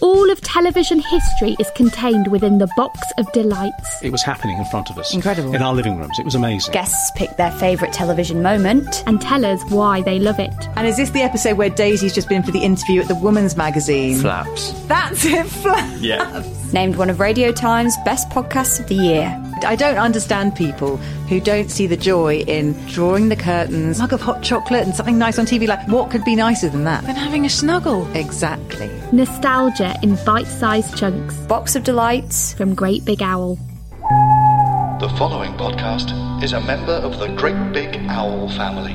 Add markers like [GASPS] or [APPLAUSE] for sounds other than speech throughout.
All of television history is contained within the box of delights. It was happening in front of us. Incredible. In our living rooms. It was amazing. Guests pick their favourite television moment. And tell us why they love it. And is this the episode where Daisy's just been for the interview at the Woman's Magazine? Flaps. That's it, [LAUGHS] Flaps. Yeah. Named one of Radio Time's best podcasts of the year. I don't understand people who don't see the joy in drawing the curtains, mug of hot chocolate, and something nice on TV. Like, what could be nicer than that? Than having a snuggle. Exactly. Nostalgia in bite sized chunks Box of delights. from Great Big Owl. The following podcast is a member of the Great Big Owl family.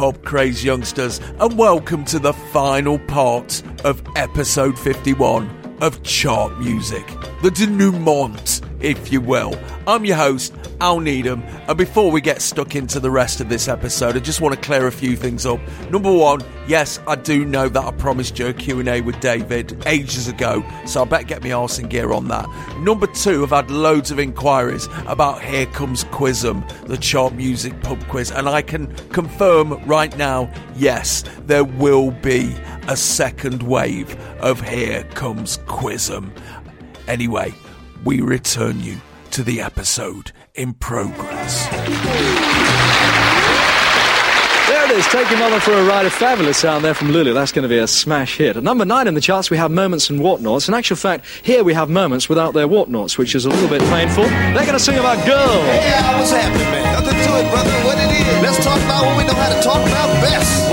pop craze youngsters, and welcome to the final part of episode 51 of Chart Music, the denouement, if you will. I'm your host, Al them. and before we get stuck into the rest of this episode, I just want to clear a few things up. Number one, yes, I do know that I promised you a Q&A with David ages ago, so I better get my arse in gear on that. Number two, I've had loads of inquiries about Here Comes Quizum, the chart music pub quiz, and I can confirm right now, yes, there will be a second wave of Here Comes Quizum. Anyway, we return you to the episode in progress. There it is, Take Your Mother for a Ride. A fabulous sound there from Lulu. That's going to be a smash hit. At number nine in the charts, we have Moments and Whatnauts. In actual fact, here we have Moments without their Whatnauts, which is a little bit painful. They're going to sing about girls. Yeah, what's happening, man? Nothing to it, brother. What it is? Let's talk about what we know how to talk about best.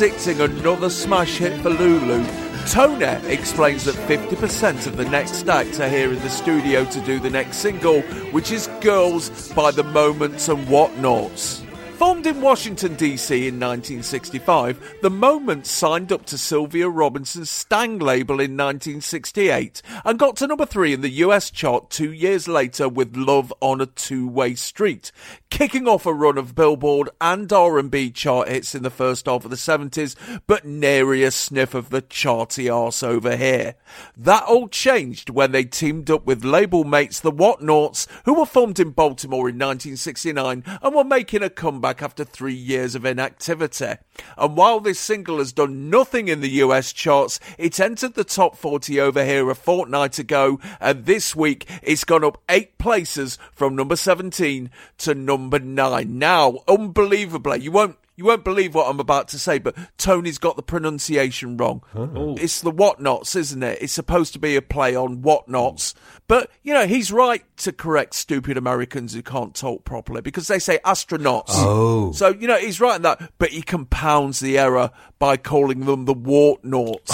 Predicting another smash hit for Lulu, Tony explains that 50% of the next act are here in the studio to do the next single, which is Girls by the Moments and Whatnauts. Formed in Washington, D.C. in 1965, The Moments signed up to Sylvia Robinson's Stang label in 1968 and got to number three in the US chart two years later with Love on a Two-Way Street, kicking off a run of Billboard and R&B chart hits in the first half of the 70s, but nary a sniff of the charty arse over here. That all changed when they teamed up with label mates The Whatnauts, who were formed in Baltimore in 1969 and were making a comeback after three years of inactivity. And while this single has done nothing in the US charts, it entered the top 40 over here a fortnight ago, and this week it's gone up eight places from number 17 to number 9. Now, unbelievably, you won't you won't believe what I'm about to say, but Tony's got the pronunciation wrong. Oh. Oh. It's the whatnots, isn't it? It's supposed to be a play on whatnots. But, you know, he's right to correct stupid Americans who can't talk properly because they say astronauts. Oh. So, you know, he's right in that, but he compounds the error by calling them the wartnauts,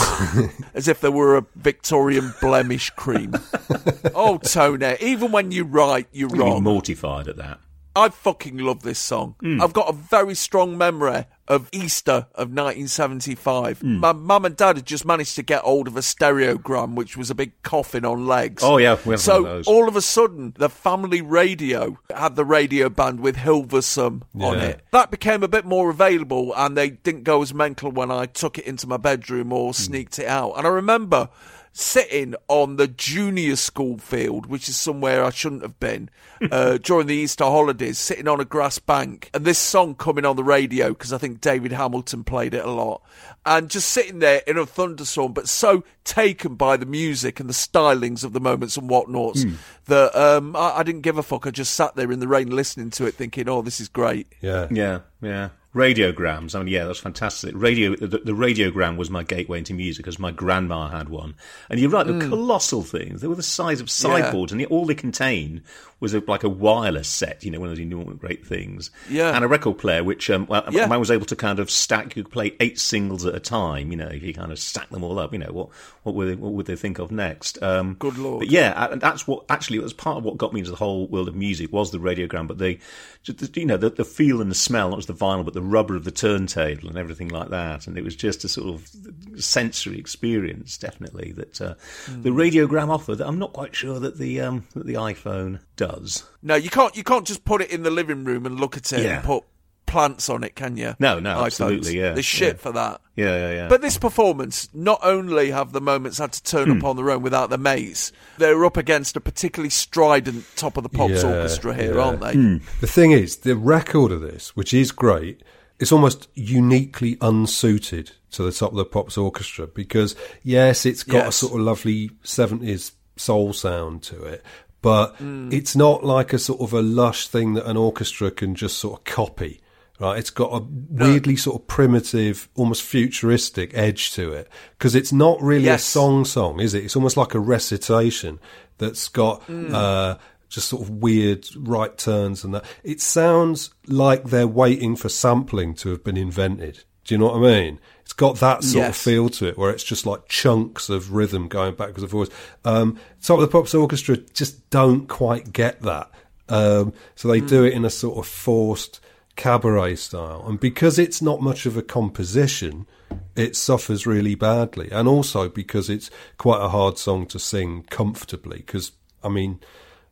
[LAUGHS] as if they were a Victorian blemish cream. [LAUGHS] oh, Tony, even when you write, you're You'd wrong. mortified at that. I fucking love this song. Hmm. I've got a very strong memory of Easter of 1975. Hmm. My mum and dad had just managed to get hold of a stereogram, which was a big coffin on legs. Oh, yeah, we So of all of a sudden, the family radio had the radio band with Hilversum on it. That became a bit more available, and they didn't go as mental when I took it into my bedroom or hmm. sneaked it out. And I remember sitting on the junior school field, which is somewhere I shouldn't have been, [LAUGHS] uh, during the Easter holidays, sitting on a grass bank, and this song coming on the radio because I think David Hamilton played it a lot, and just sitting there in a thunderstorm, but so taken by the music and the stylings of the moments and whatnauts Hmm. that um, I, I didn't give a fuck. I just sat there in the rain listening to it, thinking, "Oh, this is great." Yeah, yeah, yeah. Radiograms. I mean, yeah, that's fantastic. Radio, the, the radiogram was my gateway into music because my grandma had one. And you're right, the Mm. colossal things. They were the size of sideboards, and all they contained was a, like a wireless set. You know, one of those enormous great things. Yeah. and a record player, which um, well, Yeah. I was able to kind of stack. You could play eight singles at a time. You know, if you kind of stack them all up. You know, what what would they, what would they think of next? Um, Good lord. But yeah, and that's what actually it was part of what got me into the whole world of music was the radiogram. But they, the- you know, the, the feel and the smell, not just the vinyl, but the rubber of the turntable and everything like that. And it was just a sort of sensory experience, definitely that uh, the Hmm. radiogram offered. That I'm not quite sure that the um, that the iPhone does. No, you can't. You can't just put it in the living room and look at it Yeah. and put plants on it, can you? No, no, iPhones. absolutely, yeah, There's shit yeah. for that. Yeah, yeah, yeah. But this performance, not only have the moments had to turn Hmm. up on their own without their mates, they're up against a particularly strident top of the pops Yeah, orchestra here, yeah. aren't they? Hmm. The thing is, the record of this, which is great, it's almost uniquely unsuited to the Top of the Pops orchestra because, yes, it's got a sort of lovely 70s soul sound to it, but Mm. it's not like a sort of a lush thing that an orchestra can just sort of copy. Right, it's got a weirdly sort of primitive, almost futuristic edge to it because it's not really Yes. a song song, is it? It's almost like a recitation that's got Mm. uh, just sort of weird right turns and that. It sounds like they're waiting for sampling to have been invented. Do you know what I mean? It's got that sort of feel to it, where it's just like chunks of rhythm going backwards and forwards. Um, Top of the Pops Orchestra just don't quite get that, um, so they do it in a sort of forced cabaret style, and because it's not much of a composition, it suffers really badly, and also because it's quite a hard song to sing comfortably. Because I mean,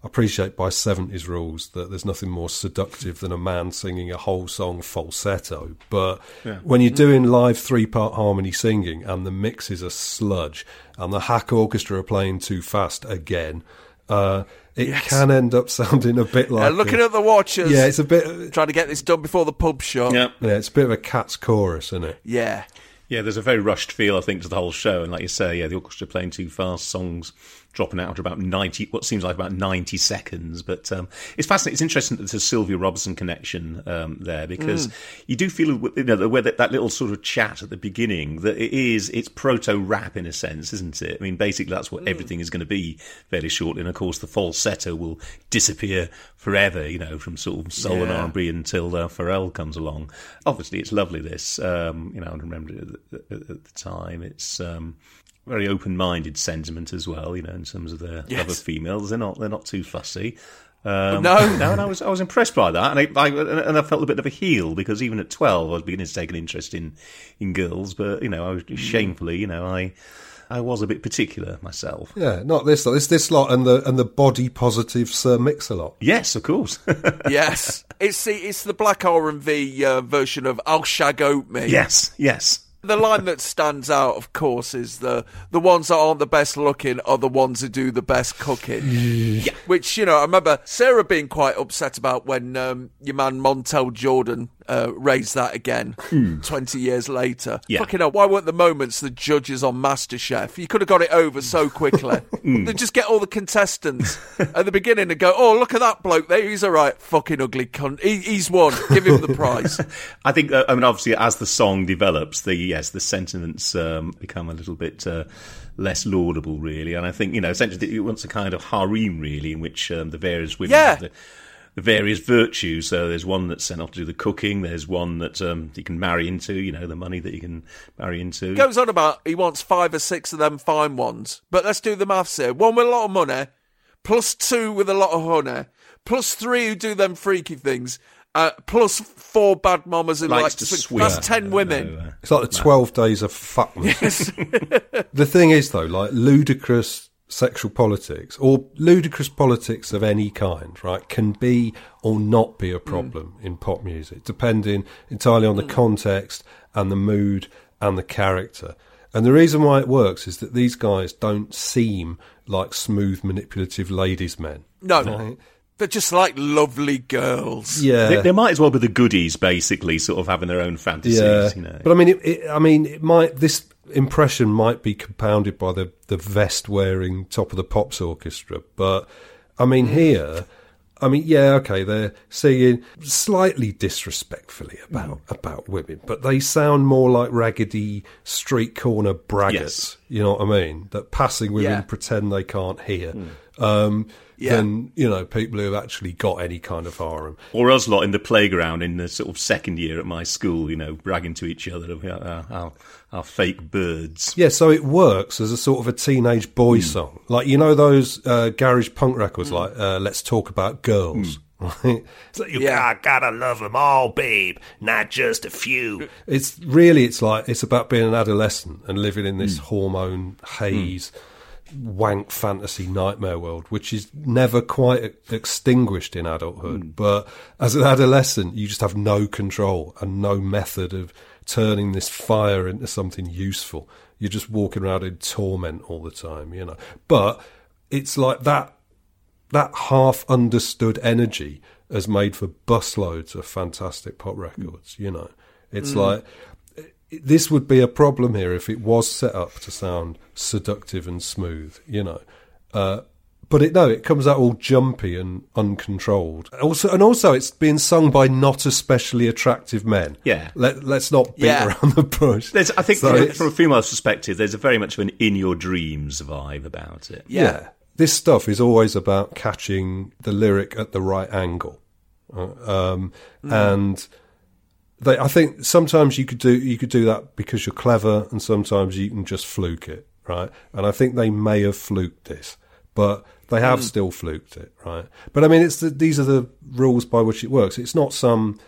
appreciate by seventies rules that there's nothing more seductive than a man singing a whole song falsetto, but Yeah. when you're doing live three part harmony singing and the mix is a sludge and the hack orchestra are playing too fast again. Uh, it Yes. can end up sounding a bit like Uh, looking a- at the watches. Yeah, it's a bit. trying to get this done before the pub shut. Yeah. Yeah, it's a bit of a cat's chorus, isn't it? Yeah. Yeah, there's a very rushed feel, I think, to the whole show. And like you say, yeah, the orchestra playing too fast, songs dropping out after about 90, what seems like about 90 seconds. But um, it's fascinating. It's interesting that there's a Sylvia Robinson connection um, there because Mm. you do feel, you know, the way that, that little sort of chat at the beginning, that it is, it's proto rap in a sense, isn't it? I mean, basically, that's what everything is going to be fairly shortly. And of course, the falsetto will disappear forever, you know, from sort of soul and Yeah. R&B until uh, Pharrell comes along. Obviously, it's lovely. This, um, you know, I remember it at the, at the time. It's um, very open-minded sentiment as well. You know, in terms of their love of females, they're not they're not too fussy. Um, No. [LAUGHS] no, and I was I was impressed by that, and I, I and I felt a bit of a heel because even at twelve, I was beginning to take an interest in in girls, but you know, I was shamefully, you know, I I was a bit particular myself. Yeah, not this lot. It's this lot and the and the body positive Sir Mix-a-Lot. Yes, of course. [LAUGHS] yes, it's the it's the black R and B uh, version of "I'll shag oat me." yes, yes. The line that stands out, of course, is the the ones that aren't the best looking are the ones who do the best cooking. Yeah. Which you know, I remember Sarah being quite upset about when um, your man Montell Jordan uh, raised that again twenty years later. Yeah. Fucking hell, why weren't the moments the judges on MasterChef? You could have got it over so [LAUGHS] quickly. they just get all the contestants at the beginning and go, "Oh, look at that bloke there. He's all right. Fucking ugly cunt. He, he's won. Give him the prize." [LAUGHS] I think, uh, I mean, obviously, as the song develops, the yes, the sentiments um, become a little bit uh, less laudable, really. And I think, you know, essentially, it wants a kind of harem, really, in which um, the various women Yeah. have the, the various virtues. So there's one that's sent off to do the cooking. There's one that um, you can marry into. You know, the money that you can marry into. He goes on about he wants five or six of them fine ones. But let's do the maths here. One with a lot of money, plus two with a lot of honey, plus three who do them freaky things, uh, plus four bad mamas who like to to swing. swing. That's ten women. uh, It's like the twelve days of fuckness. [LAUGHS] the thing is, though, like ludicrous sexual politics or ludicrous politics of any kind, right, can be or not be a mm. problem in pop music, depending entirely on the mm. context and the mood and the character. And the reason why it works is that these guys don't seem like smooth, manipulative ladies' men. No, Right? they're just like lovely girls. Yeah. They, they might as well be the goodies, basically, sort of having their own fantasies. yeah. You know. But I mean, it, it, I mean, it might. This impression might be compounded by the the vest wearing top of the pops orchestra. But I mean, mm. here. I mean, yeah, okay, they're singing slightly disrespectfully about mm. about women, but they sound more like raggedy street corner braggarts. Yes. You know what I mean? That passing women Yeah. pretend they can't hear. Mm. Um, Yeah. Than you know people who have actually got any kind of harem. Or us lot in the playground in the sort of second year at my school, you know, bragging to each other our, our, our fake birds. Yeah, so it works as a sort of a teenage boy hmm. song. Like, you know, those uh, garage punk records hmm. like uh, Let's Talk About Girls. Hmm. [LAUGHS] Right? So you Yeah. got, gotta love them all, babe, not just a few. It's really, it's like, it's about being an adolescent and living in this hormone haze, wank fantasy nightmare world, which is never quite extinguished in adulthood. But as an adolescent, you just have no control and no method of turning this fire into something useful. You're just walking around in torment all the time, you know. But it's like that that half understood energy has made for busloads of fantastic pop records, you know. It's like this would be a problem here if it was set up to sound seductive and smooth, you know. Uh, but it no, it comes out all jumpy and uncontrolled. Also, and also, it's being sung by not especially attractive men. Yeah. Let, let's not beat Yeah. around the bush. There's, I think So from, from a female's perspective, there's a very much of an in your dreams vibe about it. yeah. This stuff is always about catching the lyric at the right angle, Uh, um, and they, I think sometimes you could do you could do that because you're clever, and sometimes you can just fluke it, right? And I think they may have fluked this, but they have still fluked it, right? But I mean, it's the, these are the rules by which it works. It's not some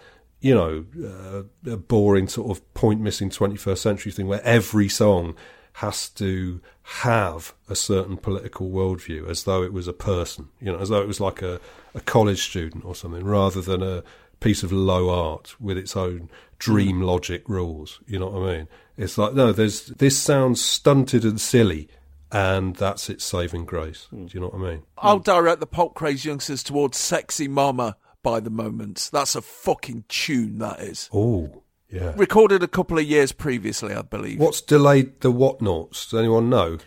you know uh, a boring sort of point missing 21st century thing where every song has to have a certain political worldview as though it was a person, you know, as though it was like a, a college student or something, rather than a piece of low art with its own dream logic rules. You know what I mean? It's like no, there's this sounds stunted and silly, and that's its saving grace. Do you know what I mean? I'll direct the pop crazed youngsters towards Sexy Mama by the Moments. That's a fucking tune, that is. Oh, yeah. Recorded a couple of years previously, I believe. What's delayed the whatnauts? Does anyone know?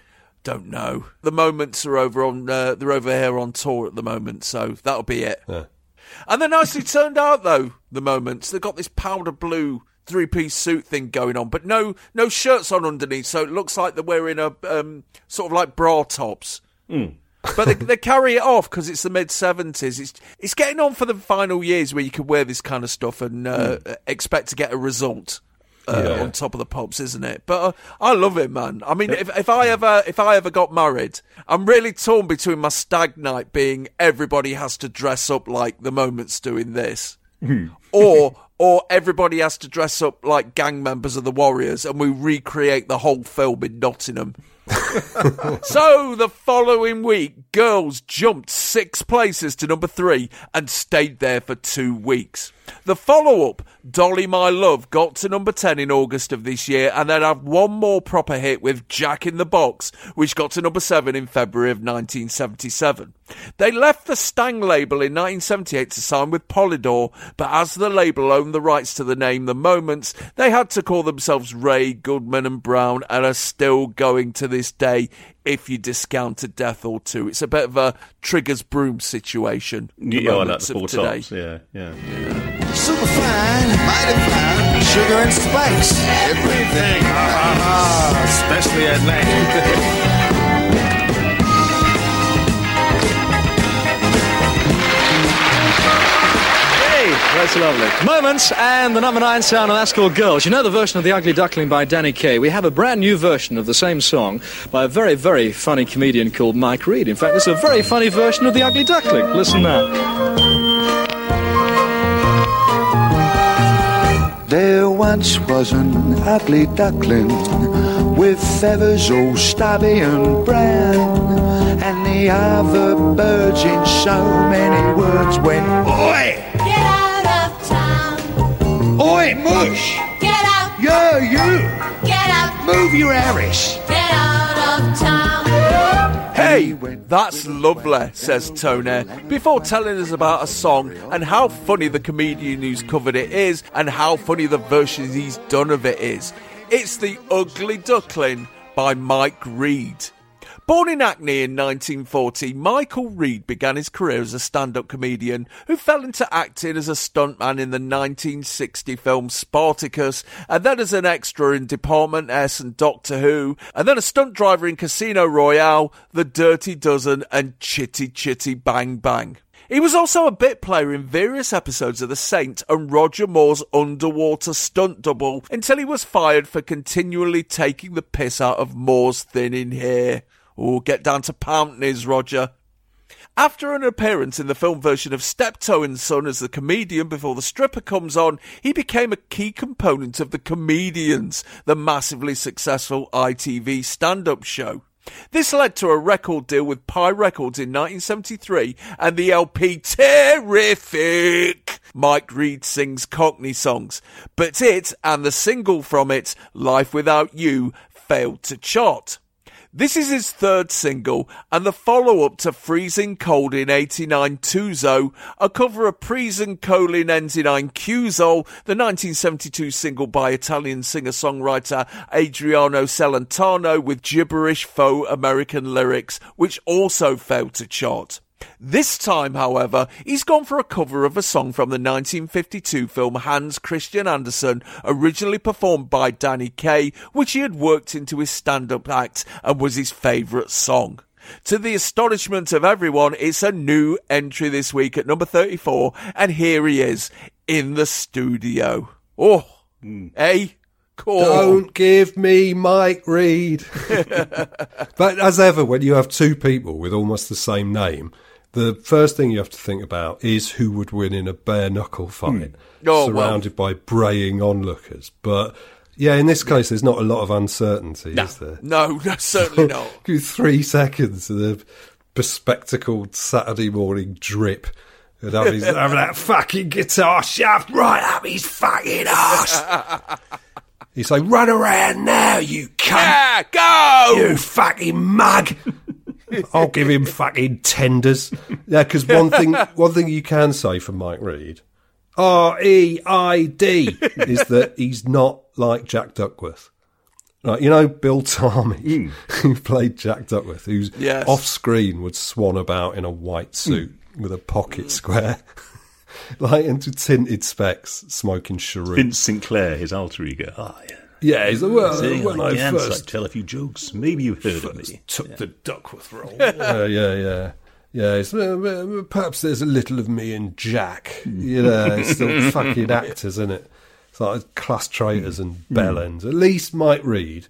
Don't know. The Moments are over on. Uh, they're over here on tour at the moment, so that'll be it. Yeah. And they're nicely turned out, though. The Moments. They've got this powder blue three-piece suit thing going on, but no, no shirts on underneath, so it looks like they're wearing a um, sort of like bra tops. but they, they [LAUGHS] carry it off because it's the mid seventies. It's it's getting on for the final years where you can wear this kind of stuff and uh, expect to get a result. Uh, Yeah. On top of the pops, isn't it? But uh, I love it, man. I mean, if, if I ever if I ever got married, I'm really torn between my stag night being everybody has to dress up like the moments doing this, or [LAUGHS] or everybody has to dress up like gang members of the Warriors, and we recreate the whole film in Nottingham. [LAUGHS] so the following week, girls jumped six places to number three and stayed there for two weeks. The follow up, Dolly My Love, got to number 10 in August of this year and then have one more proper hit with Jack in the Box, which got to number 7 in February of 1977. They left the Stang label in 1978 to sign with Polydor, but as the label owned the rights to the name The Moments, they had to call themselves Ray, Goodman and Brown and are still going to this day if you discount a death or two. It's a bit of a Triggers Broom situation. the Yeah, I like Moments the of four today. tops. Yeah, yeah. Super fine, mighty fine, sugar and spice. Everything, especially at night. [LAUGHS] that's lovely. Moments and the number nine sound, and that's called Girls. You know the version of The Ugly Duckling by Danny Kaye. We have a brand new version of the same song by a very, very funny comedian called Mike Reid. In fact, is a very funny version of The Ugly Duckling. Listen now. There once was an ugly duckling with feathers all stubby and brown, and the other birds in so many words went, Oi! Oi, mush! Get out. Yeah, you. Get out. Move your Irish. Get out of town. Hey, that's lovely, says Tony, before telling us about a song and how funny the comedian who's covered it is and how funny the version he's done of it is. It's The Ugly Duckling by Mike Reid. Born in Hackney in 1940, Michael Reid began his career as a stand up comedian who fell into acting as a stuntman in the 1960 film Spartacus, and then as an extra in Department S and Doctor Who, and then a stunt driver in Casino Royale, The Dirty Dozen, and Chitty Chitty Bang Bang. He was also a bit player in various episodes of The Saint and Roger Moore's underwater stunt double until he was fired for continually taking the piss out of Moore's thinning hair. Oh, get down to Pountney's, Roger. After an appearance in the film version of Steptoe and Son as the comedian before the stripper comes on, he became a key component of the Comedians, the massively successful ITV stand-up show. This led to a record deal with Pye Records in 1973 and the LP Terrific. Mike Reid sings Cockney songs, but it and the single from it, Life Without You, failed to chart. This is his third single and the follow up to Freezing Cold in 89 Tuzo, a cover of Prisencolinensinainciusol, the 1972 single by Italian singer songwriter Adriano Celentano with gibberish faux American lyrics, which also failed to chart. This time, however, he's gone for a cover of a song from the 1952 film Hans Christian Andersen, originally performed by Danny Kaye, which he had worked into his stand up act and was his favourite song. To the astonishment of everyone, it's a new entry this week at number 34, and here he is in the studio. Oh, hmm. hey, cool. Don't give me Mike Reed. [LAUGHS] but as ever, when you have two people with almost the same name, the first thing you have to think about is who would win in a bare knuckle fight, hmm. Oh, well. surrounded by braying onlookers. But yeah, in this case, there's not a lot of uncertainty, is there? No, [LAUGHS] no, certainly not. [LAUGHS] Give three seconds of the bespectacled Saturday morning drip. And have, his, have that [LAUGHS] fucking guitar shoved right up his fucking ass. You say, run around now, you cunt. Yeah, go! You fucking mug. [LAUGHS] I'll give him fucking tenders. Yeah, because one thing, [LAUGHS] one thing you can say for Mike Reid, R E I D, is that he's not like Jack Duckworth. Right, you know Bill Tarmey, [LAUGHS] who played Jack Duckworth, who's Yes. off screen would swan about in a white suit with a pocket square, like into tinted specs, smoking cheroot. Vince Sinclair, his alter ego. Ah, yeah. Yeah, he's like, well, See, when I can first tell a few jokes. Maybe you've heard of me. took the Duckworth role. [LAUGHS] yeah, yeah, yeah. Yeah, it's, uh, uh, uh, perhaps there's a little of me in Jack. Mm. You know, it's still [LAUGHS] fucking actors, isn't it? It's like class mm. traitors and mm. bellends. At least Mike Reid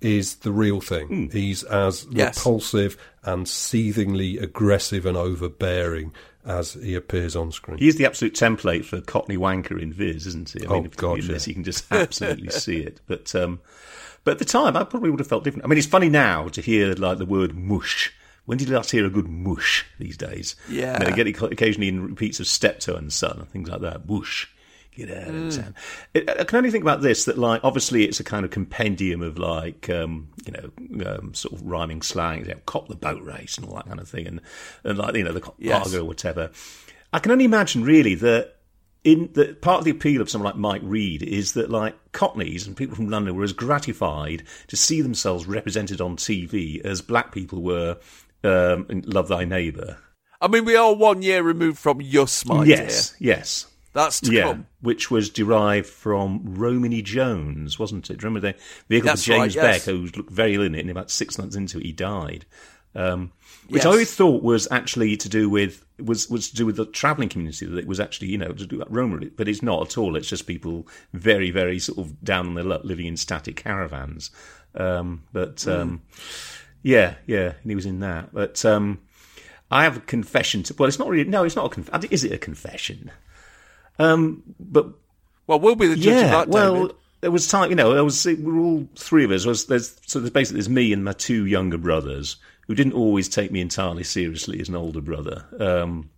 is the real thing. He's as Yes. repulsive and seethingly aggressive and overbearing as he appears on screen. He's the absolute template for Cockney Wanker in Viz, isn't he? I Oh, if God, in this, yeah. you can just [LAUGHS] absolutely see it. But um, but at the time, I probably would have felt different. I mean, it's funny now to hear like the word mush. When did you last hear a good mush these days? Yeah. I, mean, I get it occasionally in repeats of Steptoe and Son and things like that. Mush. Get out Mm. of town. It, I can only think about this that, like, obviously it's a kind of compendium of, like, um, you know, um, sort of rhyming slang, you know, cop the boat race and all that kind of thing, and, and like, you know, the Yes. cargo or whatever. I can only imagine, really, that in that part of the appeal of someone like Mike Reid is that like Cockneys and people from London were as gratified to see themselves represented on TV as black people were um, in Love Thy Neighbour. I mean, we are one year removed from Yus, my yes, dear. yes. That's yeah, come. which was derived from Romany Jones, wasn't it? Do you remember the vehicle That's of James right, yes. Beck, who looked very ill in it, and about six months into it, he died. Um, which Yes. I always thought was actually to do with was was to do with the travelling community that it was actually you know to do that Roma, but it's not at all. It's just people very very sort of down on their luck living in static caravans. Um, but um, yeah, yeah, and he was in that. But um, I have a confession to. Well, it's not really. No, it's not a confession. Is it a confession? Um, but Well, we'll be the judge yeah, of that, well, David. there was time. You know, there was we're all three of us. Was there's so there's basically there's me and my two younger brothers who didn't always take me entirely seriously as an older brother. Um,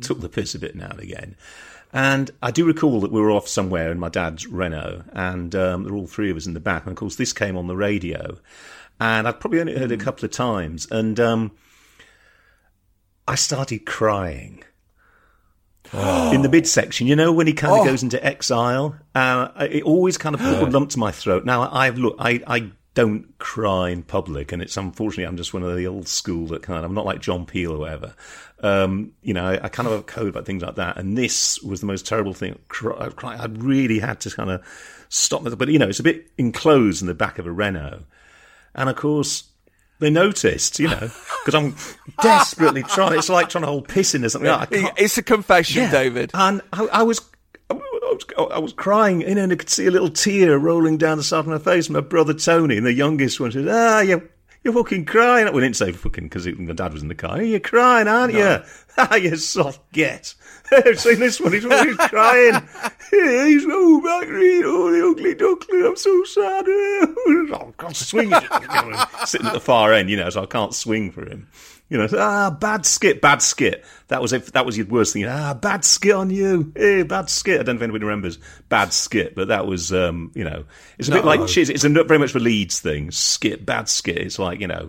took the piss a bit now and again. And I do recall that we were off somewhere in my dad's Renault, and um, there were all three of us in the back. And of course, this came on the radio, and I'd probably only heard it a couple of times, and um, I started crying. [GASPS] in the midsection, you know, when he kind of Oh. goes into exile, uh, it always kind of [GASPS] put a lump to my throat. Now, I've look, I, I don't cry in public, and it's unfortunately I'm just one of the old school that kind of I'm not like John Peel or whatever. Um, you know, I, I kind of have a code about things like that, and this was the most terrible thing. Cry, cry, I really had to kind of stop, but you know, it's a bit enclosed in the back of a Renault, and of course. They noticed, you know, because I'm desperately trying. It's like trying to hold piss in or something. Can't- It's a confession, Yeah. David. and I, I was. I was, I was crying, you know, and I could see a little tear rolling down the side of my face. My brother Tony, and the youngest one, said, "Ah, you, you're fucking crying." We didn't say fucking because my dad was in the car. You're crying, aren't you? [LAUGHS] Ah, you soft get. I've seen this one. He's, [LAUGHS] he's crying. He's oh, back, oh, the ugly duckling. I'm so sad. [LAUGHS] I can't swing. Sitting at the far end, you know, so I can't swing for him. You know, ah, bad skit, bad skit. That was if that was your worst thing. Ah, bad skit on you. Hey, bad skit. I don't know if anybody remembers bad skit, but that was, um, you know, it's a bit like Chiz. It's a, very much a Leeds thing. Skit, bad skit. It's like you know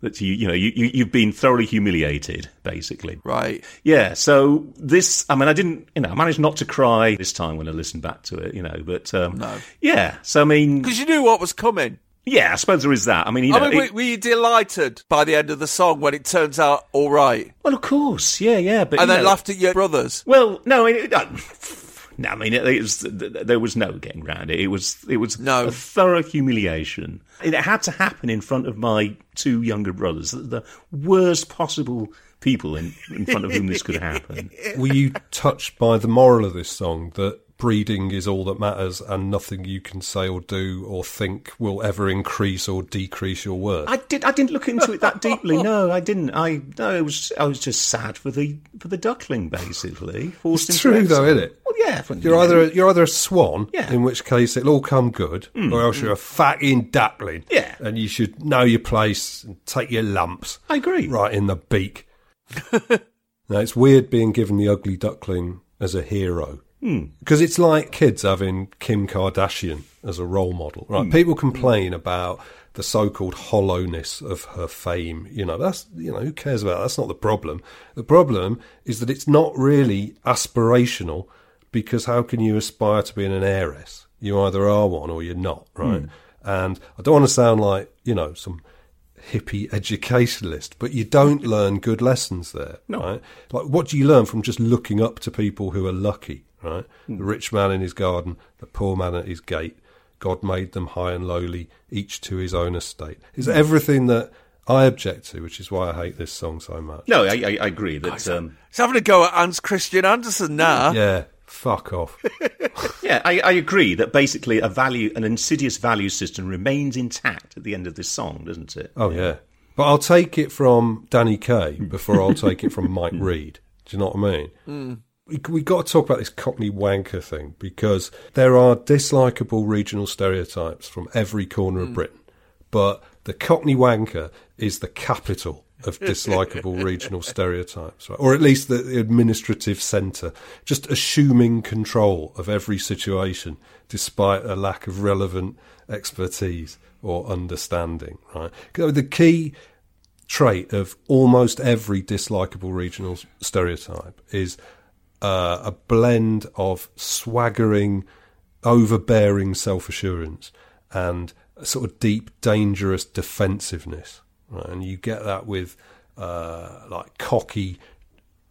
that you, you know, you, you you've been thoroughly humiliated, basically. Right. Yeah. So this, I mean, I didn't, you know, I managed not to cry this time when I listened back to it, you know, but um, No. yeah. So I mean, Because you knew what was coming. Yeah, I suppose there is that. I mean, you know, I mean, it- were, were you delighted by the end of the song when it turns out all right? well, of course, yeah, yeah, but and then know- laughed at your brothers. Well, no, I mean, [LAUGHS] no, I mean, it, it was, there was no getting round it. It was, it was No. a thorough humiliation. It had to happen in front of my two younger brothers, the, the worst possible people in, in front of whom this could happen. Were you touched by the moral of this song that breeding is all that matters and nothing you can say or do or think will ever increase or decrease your worth? I did. I didn't look into it that deeply. No, I didn't. I no. It was. I was just sad for the for the duckling, basically. Forced It's true though, isn't it? Well, yeah. You're you either a, you're either a swan, Yeah. in which case it'll all come good, mm. or else you're a fatting duckling. Yeah. and you should know your place and take your lumps I agree. right in the beak. [LAUGHS] now it's weird being given the ugly duckling as a hero Hmm. because it's like kids having Kim Kardashian as a role model. Right? Hmm. People complain about the so-called hollowness of her fame. You know, that's you know who cares about that? That's not the problem. The problem is that it's not really aspirational because how can you aspire to being an heiress? You either are one or you're not, right? Hmm. And I don't want to sound like you know some hippie educationalist, but you don't learn good lessons there, right? Like, what do you learn from just looking up to people who are lucky, right? The rich man in his garden, the poor man at his gate. God made them high and lowly, each to his own estate. Is everything that I object to, which is why I hate this song so much. No, I, I, I agree that. Um, He's having a go at Hans Christian Andersen now. Yeah, fuck off. [LAUGHS] yeah, I, I agree that basically a value, an insidious value system remains intact at the end of this song, doesn't it? Oh yeah, but I'll take it from Danny Kaye before I'll take it from [LAUGHS] Mike Reid. Do you know what I mean? Mm. We we got to talk about this Cockney wanker thing because there are dislikable regional stereotypes from every corner of Britain, but the Cockney wanker is the capital of dislikable regional stereotypes, right? or at least the administrative centre, just assuming control of every situation despite a lack of relevant expertise or understanding, right? The key trait of almost every dislikable regional stereotype is uh, a blend of swaggering, overbearing self assurance and a sort of deep, dangerous defensiveness. And you get that with uh, like cocky,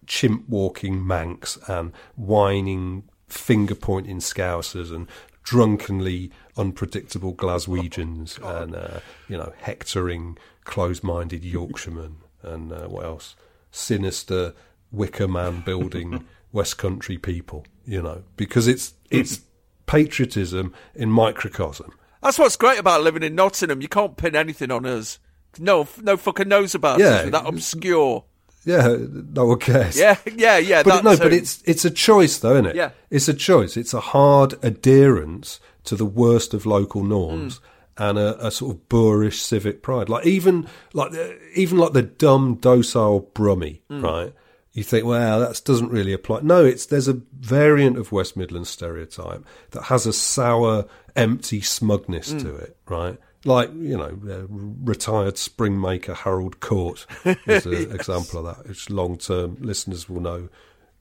chimp walking Manx and whining, finger pointing Scousers and drunkenly unpredictable Glaswegians and, uh, you know, hectoring, close-minded Yorkshiremen and uh, what else? Sinister Wicker Man building [LAUGHS] West Country people, you know, because it's, it's patriotism in microcosm. That's what's great about living in Nottingham. You can't pin anything on us. No, no fucking knows about Yeah. We're that obscure. Yeah, no one cares. Yeah, yeah, yeah. but no, too. but it's it's a choice, though, isn't it? Yeah. it's a choice. It's a hard adherence to the worst of local norms Mm. and a, a sort of boorish civic pride. Like even like even like the dumb docile Brummie, Mm. right? you think, well, that doesn't really apply. No, it's there's a variant of West Midlands stereotype that has a sour, empty smugness Mm. to it, right? Like you know, uh, retired spring maker Harold Court is [LAUGHS] an Yes. example of that, which long-term listeners will know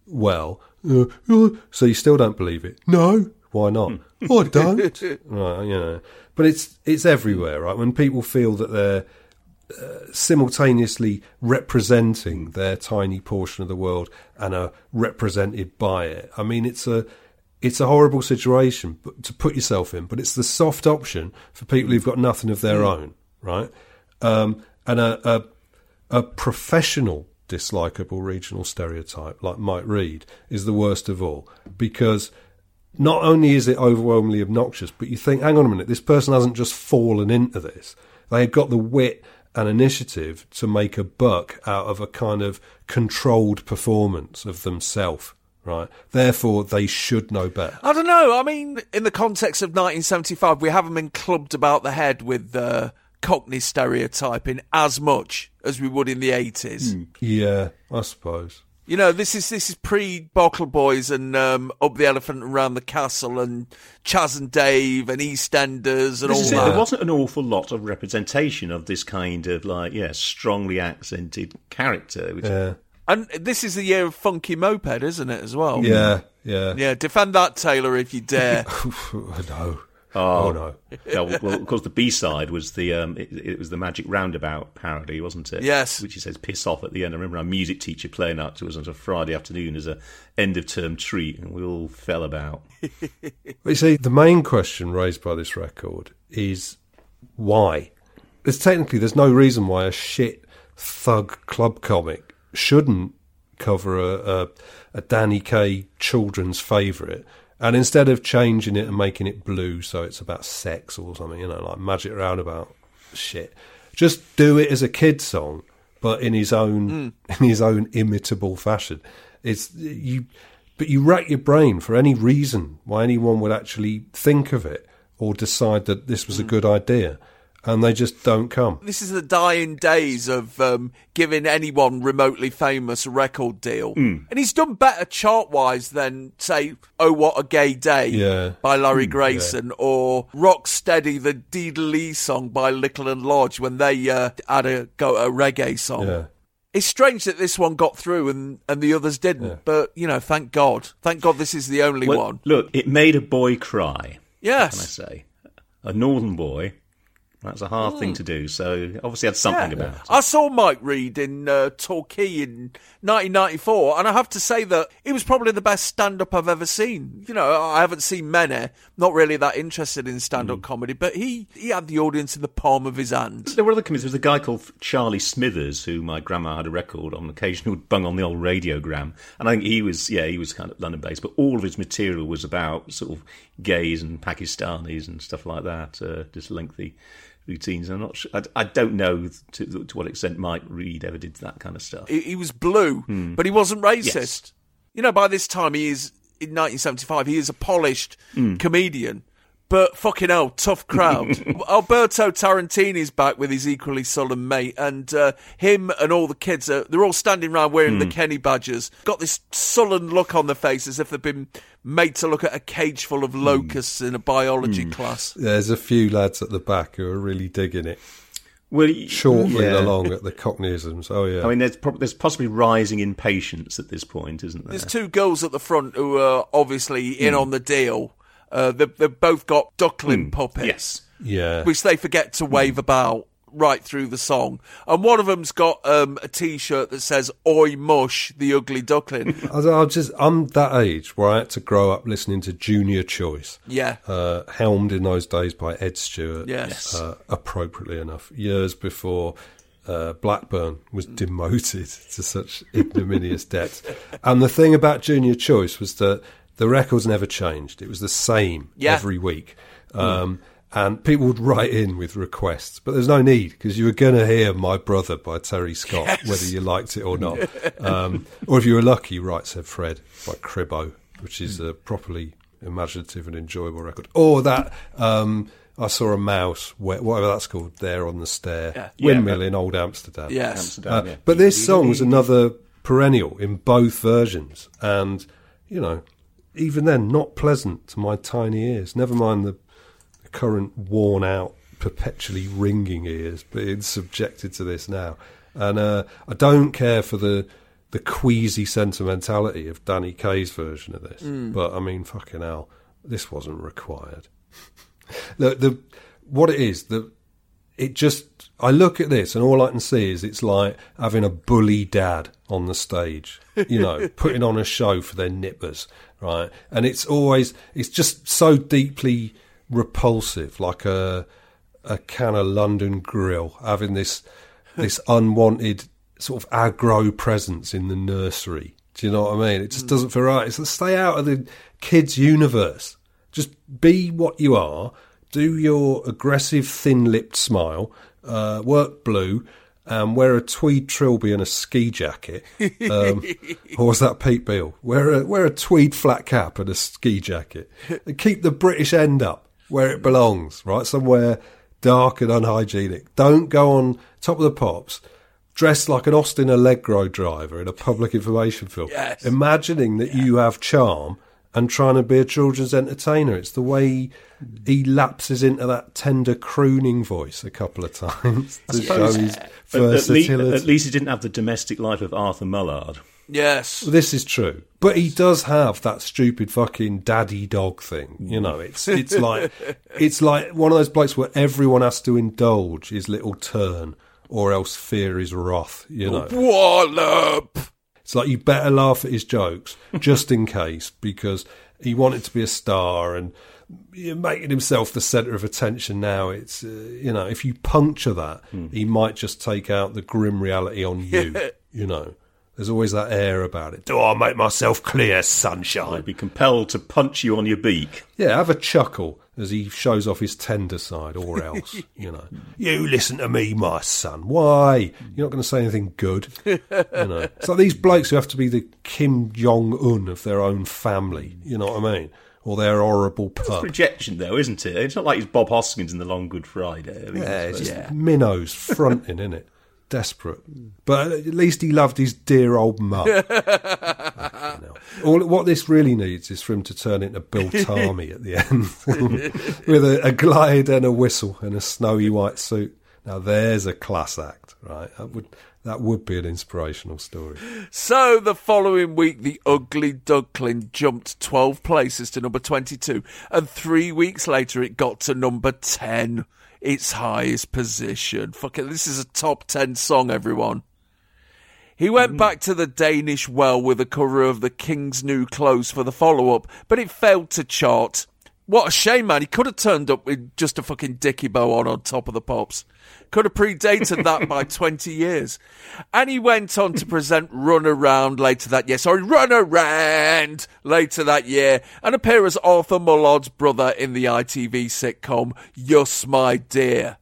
well. Uh, uh, so you still don't believe it? No. Why not? oh, I don't. [LAUGHS] right, you know. But it's it's everywhere, right? When people feel that they're uh, simultaneously representing their tiny portion of the world and are represented by it. I mean, it's a it's a horrible situation to put yourself in, but it's the soft option for people who've got nothing of their own, right? Um, and a, a a professional dislikable regional stereotype like Mike Reid is the worst of all because not only is it overwhelmingly obnoxious, but you think, hang on a minute, this person hasn't just fallen into this. They had got the wit and initiative to make a buck out of a kind of controlled performance of themselves, right? Therefore, they should know better. I don't know. I mean, in the context of 1975, we haven't been clubbed about the head with uh, Cockney stereotyping as much as we would in the 80s. Yeah, I suppose. You know, this is this is pre Bottle Boys and um, Up the Elephant and Round the Castle and Chas and Dave and EastEnders and This all is it. that. There wasn't an awful lot of representation of this kind of like, yeah, strongly accented character. Which, Yeah. And this is the year of Funky Moped, isn't it, as well? Yeah, yeah. Yeah, defend that, Taylor, if you dare. [LAUGHS] no. Oh, Oh, no. Yeah, well, well, of course, the B side was the um, it, it was the Magic Roundabout parody, wasn't it? Yes. Which he says "piss off" at the end. I remember our music teacher playing that to us on a Friday afternoon as a end of term treat, and we all fell about. [LAUGHS] But you see, the main question raised by this record is why? There's technically there's no reason why a shit thug club comic shouldn't cover a, a, a Danny Kaye children's favourite, and instead of changing it and making it blue so it's about sex or something, you know, like Magic Roundabout shit, just do it as a kid song, but in his own hmm. in his own imitable fashion. It's you, but you rack your brain for any reason why anyone would actually think of it or decide that this was a hmm. good idea, and they just don't come. This is the dying days of um, giving anyone remotely famous a record deal. Mm. And he's done better chart wise than, say, Oh What a Gay Day Yeah. by Larry Mm, Grayson or Rock Steady, the Dee Lee song by Little and Large when they uh, had a go at a reggae song. Yeah. It's strange that this one got through and, and the others didn't, but you know, thank God. Thank God this is the only Well, one. Look, it made a boy cry. Yes. Can I say a northern boy? That's a hard thing to do. So obviously had something Hmm. Yeah. about it. I saw Mike Reid in uh, Torquay in 1994, and I have to say that he was probably the best stand-up I've ever seen. You know, I haven't seen many, not really that interested in Hmm. stand-up comedy, but he, he had the audience in the palm of his hand. There were other comedians. There was a guy called Charlie Smithers, who my grandma had a record on occasion, [LAUGHS] who would bung on the old radiogram. And I think he was, yeah, he was kind of London based, but all of his material was about sort of gays and Pakistanis and stuff like that, uh, just lengthy routines. I'm not sure, I, I don't know to, to what extent Mike Reid ever did that kind of stuff. He, he was blue, Hmm. but he wasn't racist. Yes. You know, by this time he is in 1975. He is a polished Hmm. comedian, but fucking hell, tough [LAUGHS] crowd. Alberto Tarantini's back with his equally sullen mate, and uh, him and all the kids are they're all standing around wearing the Hmm. Kenny badges, got this sullen look on their face as if they've been made to look at a cage full of locusts in a biology Hmm. class. There's a few lads at the back who are really digging it. Well, shortly yeah. along at the Cockneyisms. Oh yeah. I mean, there's, prob- there's possibly rising impatience at this point, isn't there? There's two girls at the front who are obviously in Hmm. on the deal. Uh, they've, they've both got duckling puppets, Yes. Yeah. which they forget to wave about right through the song. And one of them's got um, a T-shirt that says "Oi mush the ugly duckling." [LAUGHS] I, I'm just I'm that age where I had to grow up listening to Junior Choice. Yeah. Uh, helmed in those days by Ed Stewart. Yes. Uh, appropriately enough, years before uh, Blackburn was demoted [LAUGHS] to such ignominious depths. And the thing about Junior Choice was that the records never changed. It was the same Yeah. every week. Um, And people would [LAUGHS] write in with requests, but there's no need because you were going to hear "My Brother" by Terry Scott, Yes. whether you liked it or not. [LAUGHS] Um, or if you were lucky, right said Fred by Cribbo, which is a properly imaginative and enjoyable record. Or that um, I saw a mouse, wh- whatever that's called, there on the stair, Yeah. windmill in Old Amsterdam. Yes. Amsterdam, Uh, yeah. But this song was another perennial in both versions, and you know, even then, not pleasant to my tiny ears. Never mind the, the current worn out, perpetually ringing ears being subjected to this now. And uh, I don't care for the the queasy sentimentality of Danny Kaye's version of this, Mm. but I mean, fucking hell, this wasn't required. [LAUGHS] the, the what it is the it just I look at this and all I can see is it's like having a bully dad on the stage, you know, [LAUGHS] putting on a show for their nippers, right? And it's always it's just so deeply repulsive, like a a can of London Grill having this [LAUGHS] this unwanted sort of aggro presence in the nursery. Do you know what I mean? It just doesn't feel right. It's stay out of the kids' universe. Just be what you are. Do your aggressive, thin-lipped smile. Uh, work blue. Um, wear a tweed trilby and a ski jacket. Um, [LAUGHS] or was that Pete Beale? Wear a wear a tweed flat cap and a ski jacket. And keep the British end up where it belongs, right? Somewhere dark and unhygienic. Don't go on top of the pops dressed like an Austin Allegro driver in a public information film, Yes. imagining that you have charm and trying to be a children's entertainer. It's the way he, he lapses into that tender crooning voice a couple of times [LAUGHS] I to suppose show his at, at, le- at least he didn't have the domestic life of Arthur Mullard. Yes. This is true, but he does have that stupid fucking daddy dog thing. You know, it's it's [LAUGHS] like it's like one of those blokes where everyone has to indulge his little turn, or else fear is wrath. You know, Wallop. It's like you better laugh at his jokes [LAUGHS] just in case because he wanted to be a star and making himself the centre of attention now. It's uh, you know, if you puncture that, he might just take out the grim reality on you. [LAUGHS] you know. There's always that air about it. Do I make myself clear, sunshine? I'd be compelled to punch you on your beak. Yeah, have a chuckle as he shows off his tender side, or else, [LAUGHS] you know. You listen to me, my son. Why? You're not going to say anything good. You know. [LAUGHS] It's like these blokes who have to be the Kim Jong Un of their own family. You know what I mean? Or their horrible It's pub. projection, though, isn't it? It's not like he's Bob Hoskins in The Long Good Friday. I mean, Yeah, it's it's- just minnows fronting, [LAUGHS] in it? Desperate. But at least he loved his dear old mum. [LAUGHS] All what this really needs is for him to turn into Bill [LAUGHS] Tarmey at the end [LAUGHS] with a, a glide and a whistle and a snowy white suit. Now there's a class act, right? That would that would be an inspirational story. So the following week, the Ugly Duckling jumped 12 places to number 22, and three weeks later, it got to number 10, its highest position. Fuck it, this is a top 10 song, everyone. He went mm. back to the Danish well with a cover of the King's New Clothes for the follow up, but it failed to chart. What a shame, man. He could have turned up with just a fucking dicky bow on on top of the pops. Could have predated that by [LAUGHS] 20 years. And he went on to present Run Around later that year. Sorry, Run Around later that year and appear as Arthur Mullard's brother in the ITV sitcom Yus My Dear.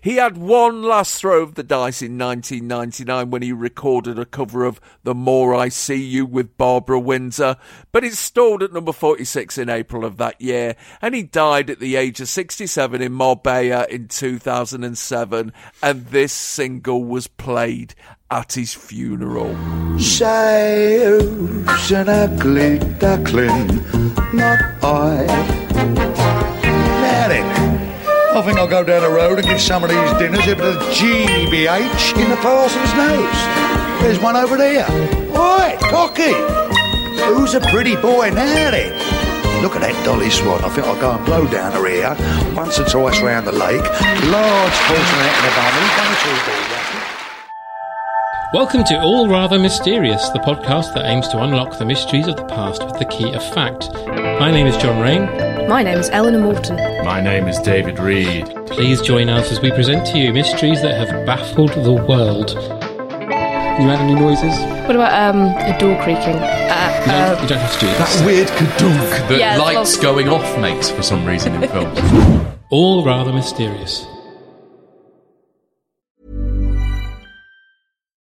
He had one last throw of the dice in 1999 when he recorded a cover of The More I See You with Barbara Windsor, but it stalled at number 46 in April of that year, and he died at the age of 67 in Marbella in 2007, and this single was played at his funeral. Say an ugly duckling, not I. I think I'll go down the road and give some of these dinners a bit of GBH in the parson's nose. There's one over there. Oi, Cocky! Who's a pretty boy now then? Look at that dolly swan. I think I'll go and blow down her ear once or twice round the lake. Large portion out in the bum. One or two balls. Welcome to All Rather Mysterious, the podcast that aims to unlock the mysteries of the past with the key of fact. My name is John Rain. My name is Eleanor Morton. My name is David Reed. Please join us as we present to you mysteries that have baffled the world. You had any noises? What about um, a door creaking? Uh, You don't, uh, you don't have to do this. That weird kadunk that Yeah, lights long- going off makes for some reason in films. All Rather Mysterious.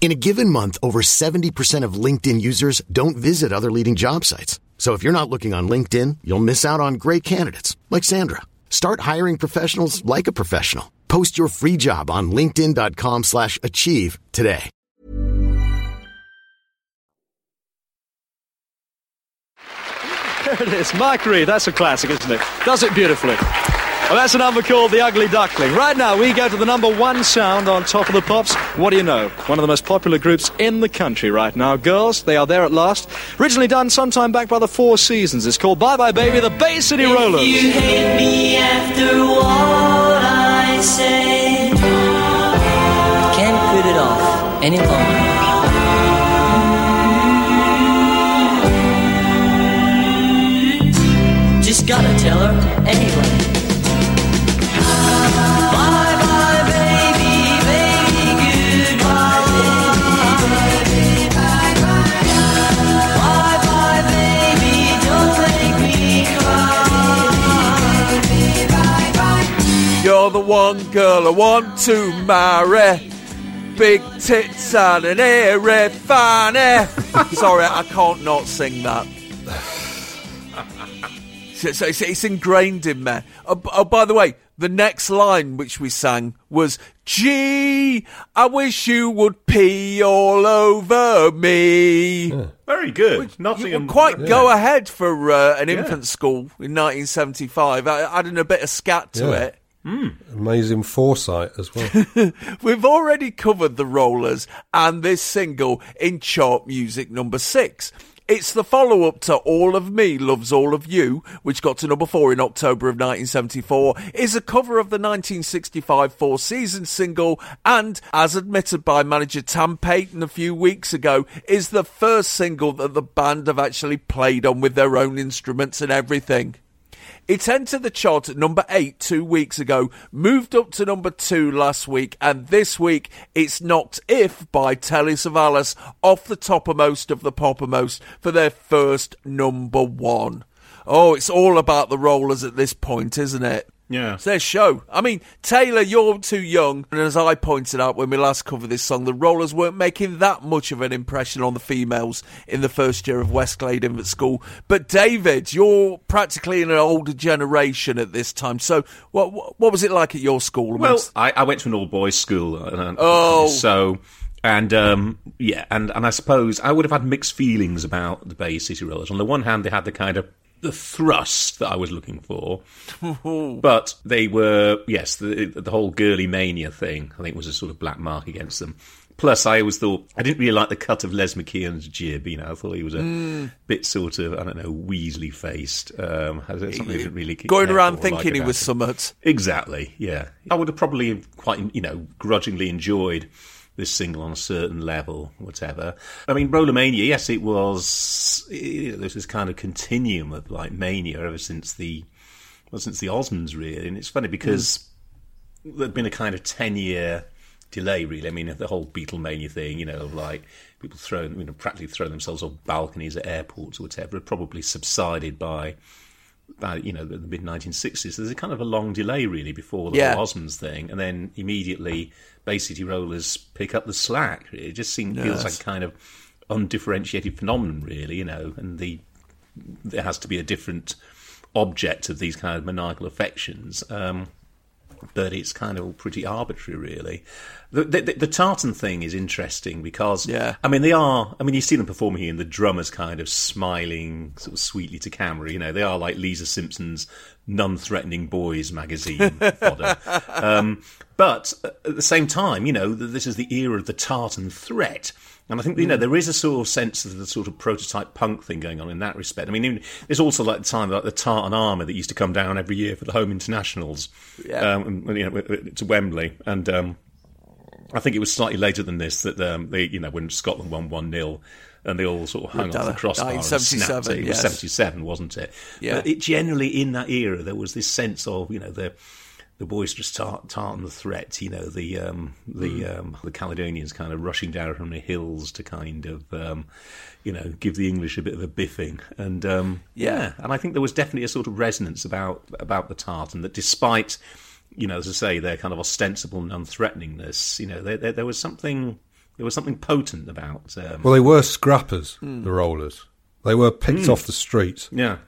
In a given month, over 70% of LinkedIn users don't visit other leading job sites. So if you're not looking on LinkedIn, you'll miss out on great candidates like Sandra. Start hiring professionals like a professional. Post your free job on linkedin.com/achieve today. There it is. Mike Reid, that's a classic, isn't it? Does it beautifully. Well, that's a number called The Ugly Duckling. Right now, we go to the number one sound on Top of the Pops. What do you know? One of the most popular groups in the country right now. Girls, they are there at last. Originally done sometime back by the Four Seasons. It's called Bye Bye Baby, the Bay City Rollers. You hate me after what I say. Can't put it off any longer. Just gotta tell her anyway. You're the one girl I want to marry. Big tits and an airy fanny. [LAUGHS] Sorry, I can't not sing that. [SIGHS] So, so it's, it's ingrained in me. Oh, oh, by the way, the next line which we sang was, Gee, I wish you would pee all over me. Very good. Nottingham. You quite Yeah. go ahead for uh, an Yeah. infant school in 1975, uh, adding a bit of scat to Yeah. It. Amazing foresight as well. [LAUGHS] We've already covered the Rollers and this single in chart music number six. It's the follow up to All of Me Loves All of You, which got to number four in October of 1974, is a cover of the 1965 Four Seasons single, and, as admitted by manager Tam Paton a few weeks ago, is the first single that the band have actually played on with their own instruments and everything. It entered the chart at number 8 two weeks ago, moved up to number 2 last week, and this week it's knocked If by Telly Savalas off the toppermost of the poppermost for their first number 1. Oh, it's all about the rollers at this point, isn't it? Yeah. It's their show. I mean, Taylor, you're too young. And as I pointed out when we last covered this song, the Rollers weren't making that much of an impression on the females in the first year of Westglade Infant School. But David, you're practically in an older generation at this time. So what what, what was it like at your school? Well, I, I went to an all boys school. And, Oh. so and um, yeah, and and I suppose I would have had mixed feelings about the Bay City Rollers. On the one hand, they had the kind of the thrust that I was looking for, [LAUGHS] but they were yes, the the whole girly mania thing. I think was a sort of black mark against them. Plus, I always thought I didn't really like the cut of Les McKeown's jib. You know, I thought he was a Mm. bit sort of I don't know Weasley faced. Um, something I didn't really Going around thinking like he was summit. Exactly, yeah. I would have probably quite, you know, grudgingly enjoyed this single on a certain level, whatever. I mean, Rollermania, yes, it was. It, there's this kind of continuum of like mania ever since the, well, since the Osmonds, really. And it's funny because mm. there'd been a kind of ten year delay, really. I mean, the whole Beatlemania thing, you know, of like people throwing, you know, practically throwing themselves off balconies at airports or whatever, probably subsided by you know the, the mid 1960s. There's a kind of a long delay really before the Yeah. whole Osmonds thing, and then immediately Bay City Rollers pick up the slack. It just seems feels like a kind of undifferentiated phenomenon, really. You know, and the there has to be a different object of these kind of maniacal affections. Um, but it's kind of all pretty arbitrary, really. The, the, the, tartan thing is interesting because, Yeah. I mean, they are. I mean, you see them performing here, and the drummers kind of smiling, sort of sweetly to camera. You know, they are like Lisa Simpson's "Non-Threatening Boys" magazine [LAUGHS] fodder. Um, but at the same time, you know, this is the era of the tartan threat. And I think you know Mm. there is a sort of sense of the sort of prototype punk thing going on in that respect. I mean, even, there's also like the time like the tartan armour that used to come down every year for the home internationals, Yeah. um, you know, to Wembley, and um, I think it was slightly later than this that um, they, you know, when Scotland won one 0 and they all sort of hung off the crossbar and 1977, snapped it. It was seventy seven, wasn't it? Yeah. But it generally in that era there was this sense of you know the the boisterous tart, tartan, the threat, you know, the um, the Mm. um, the Caledonians kind of rushing down from the hills to kind of um, you know give the English a bit of a biffing, and um, Yeah. and I think there was definitely a sort of resonance about about the tartan that despite you know, as I say, their kind of ostensible non-threateningness, you know, there, there, there was something there was something potent about. Um, Well, they were scrappers, Hmm. the rollers. They were picked Mm. off the street. Yeah.